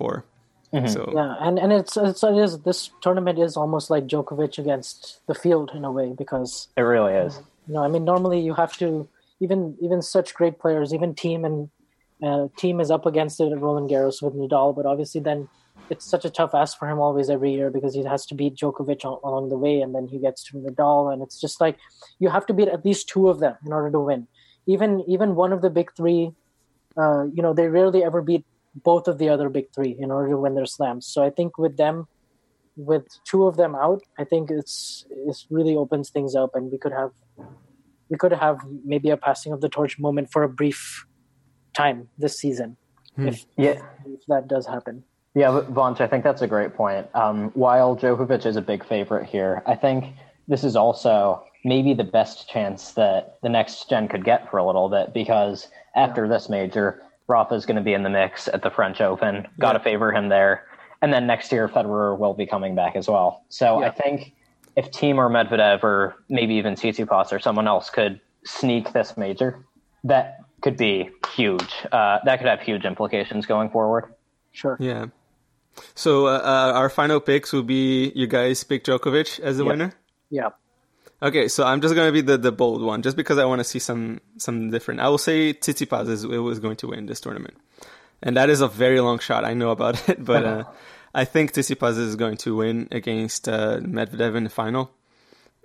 4 So yeah, and and it's, it's it is this tournament is almost like Djokovic against the field in a way because It really is. you know I mean normally you have to even even such great players even Thiem and uh, Thiem is up against it at Roland Garros with Nadal, but obviously then it's such a tough ask for him always every year because he has to beat Djokovic al- along the way, and then he gets to Nadal, and it's just like you have to beat at least two of them in order to win. Even even one of the big three, uh, you know, they rarely ever beat both of the other big three in order to win their slams. So I think with them, with two of them out, I think it's it really opens things up, and we could have we could have maybe a passing of the torch moment for a brief time this season if, Yeah. if that does happen. Yeah, but Vansh, I think that's a great point. Um, while Djokovic is a big favorite here, I think this is also maybe the best chance that the next gen could get for a little bit because after this major, Rafa's going to be in the mix at the French Open. Got to favor him there. And then next year, Federer will be coming back as well. So I think if Thiem or Medvedev or maybe even Tsitsipas or someone else could sneak this major, that could be huge. Uh, that could have huge implications going forward. Sure. Yeah. So uh, uh, our final picks will be you guys pick Djokovic as the Yep. winner. Yeah. Okay, so I'm just gonna be the, the bold one, just because I want to see some some different. I will say Tsitsipas is was going to win this tournament, and that is a very long shot. I know about it, but uh, I think Tsitsipas is going to win against uh, Medvedev in the final,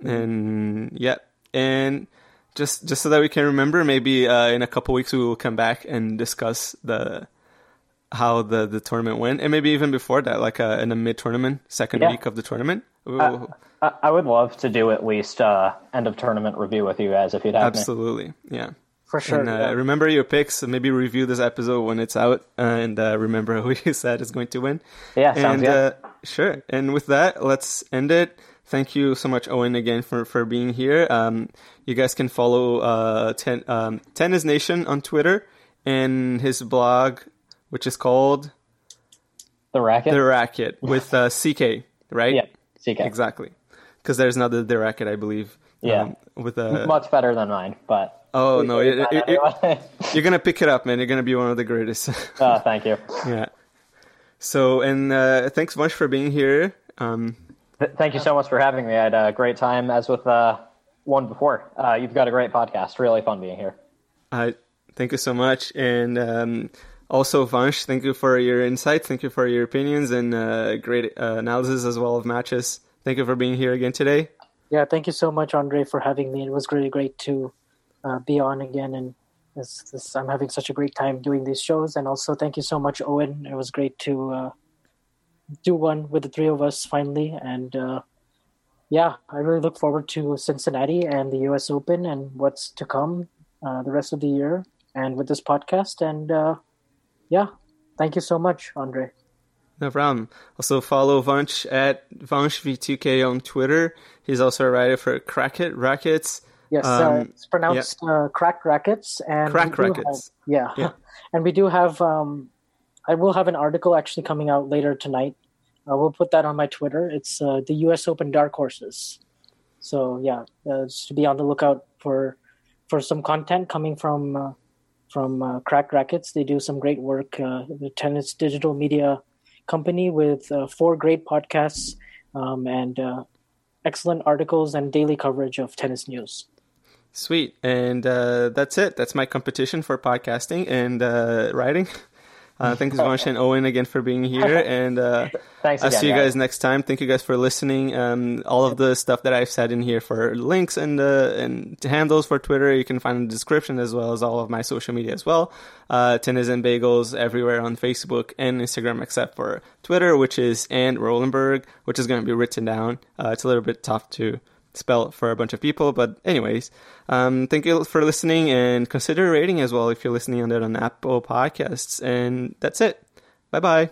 and yeah, and just just so that we can remember, maybe uh, in a couple weeks we will come back and discuss the how the the tournament went, and maybe even before that, like uh, in the mid tournament, second Yeah. week of the tournament. We'll- I, I would love to do at least uh, end of tournament review with you guys if you'd have me. Absolutely, yeah. For sure. And uh, yeah. remember your picks. and Maybe review this episode when it's out, uh, and uh, remember who you said is going to win. Yeah, sounds and good. uh, sure. And with that, let's end it. Thank you so much, Owen, again for for being here. Um, you guys can follow uh, ten, um, Tennis Nation on Twitter and his blog, which is called the racket. The Racket with uh, CK, right? yeah, CK. exactly. Because there's another The Racket, I believe. Yeah. um, with a Much better than mine, but oh no, it, it, it, you're gonna pick it up, man. You're gonna be one of the greatest. uh, thank you. Yeah. So, and uh, thanks much for being here. Um, Th- thank you so much for having me. I had a great time, as with uh, one before. Uh, you've got a great podcast. Really fun being here. I thank you so much, and um, also Vansh, thank you for your insights, Thank you for your opinions and uh, great uh, analysis as well of matches. Thank you for being here again today. Yeah, thank you so much, Andre, for having me. It was really great to uh, be on again and this, this, I'm having such a great time doing these shows, and also thank you so much, Owen. It was great to uh, do one with the three of us finally, and uh, yeah, I really look forward to Cincinnati and the U.S. Open and what's to come uh, the rest of the year, and with this podcast. And uh, yeah, thank you so much, Andre. No problem. Also follow Vansh at VanshV2K on Twitter. He's also a writer for Crackit Rackets. Yes, uh, um, uh, it's pronounced yeah. uh, Cracked Racquets. And Cracked Racquets. Have, yeah. yeah. and we do have, um, I will have an article actually coming out later tonight. Uh, we'll put that on my Twitter. It's uh, the U.S. Open Dark Horses. So yeah, uh, just to be on the lookout for for some content coming from from Cracked Racquets. They do some great work. the tennis digital media company with four great podcasts um, and excellent articles and daily coverage of tennis news. Sweet. And uh, that's it. That's my competition for podcasting and uh, writing. Uh, thank you so much, and Owen, again for being here. And uh, thanks. I'll see you guys. guys next time. Thank you guys for listening. Um, all of the stuff that I've said in here for links and uh, and handles for Twitter, you can find in the description as well as all of my social media as well. Uh, Tennis and Bagels everywhere on Facebook and Instagram except for Twitter, which is and Rolenberg, which is going to be written down. Uh, it's a little bit tough to spell for a bunch of people. But anyways, um, thank you for listening and consider rating as well if you're listening on that on Apple Podcasts. And that's it. Bye bye.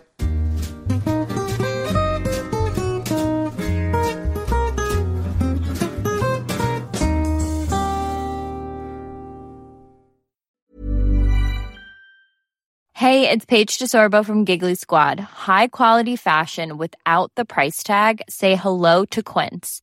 Hey, it's Paige DeSorbo from Giggly Squad. High quality fashion without the price tag. Say hello to Quince.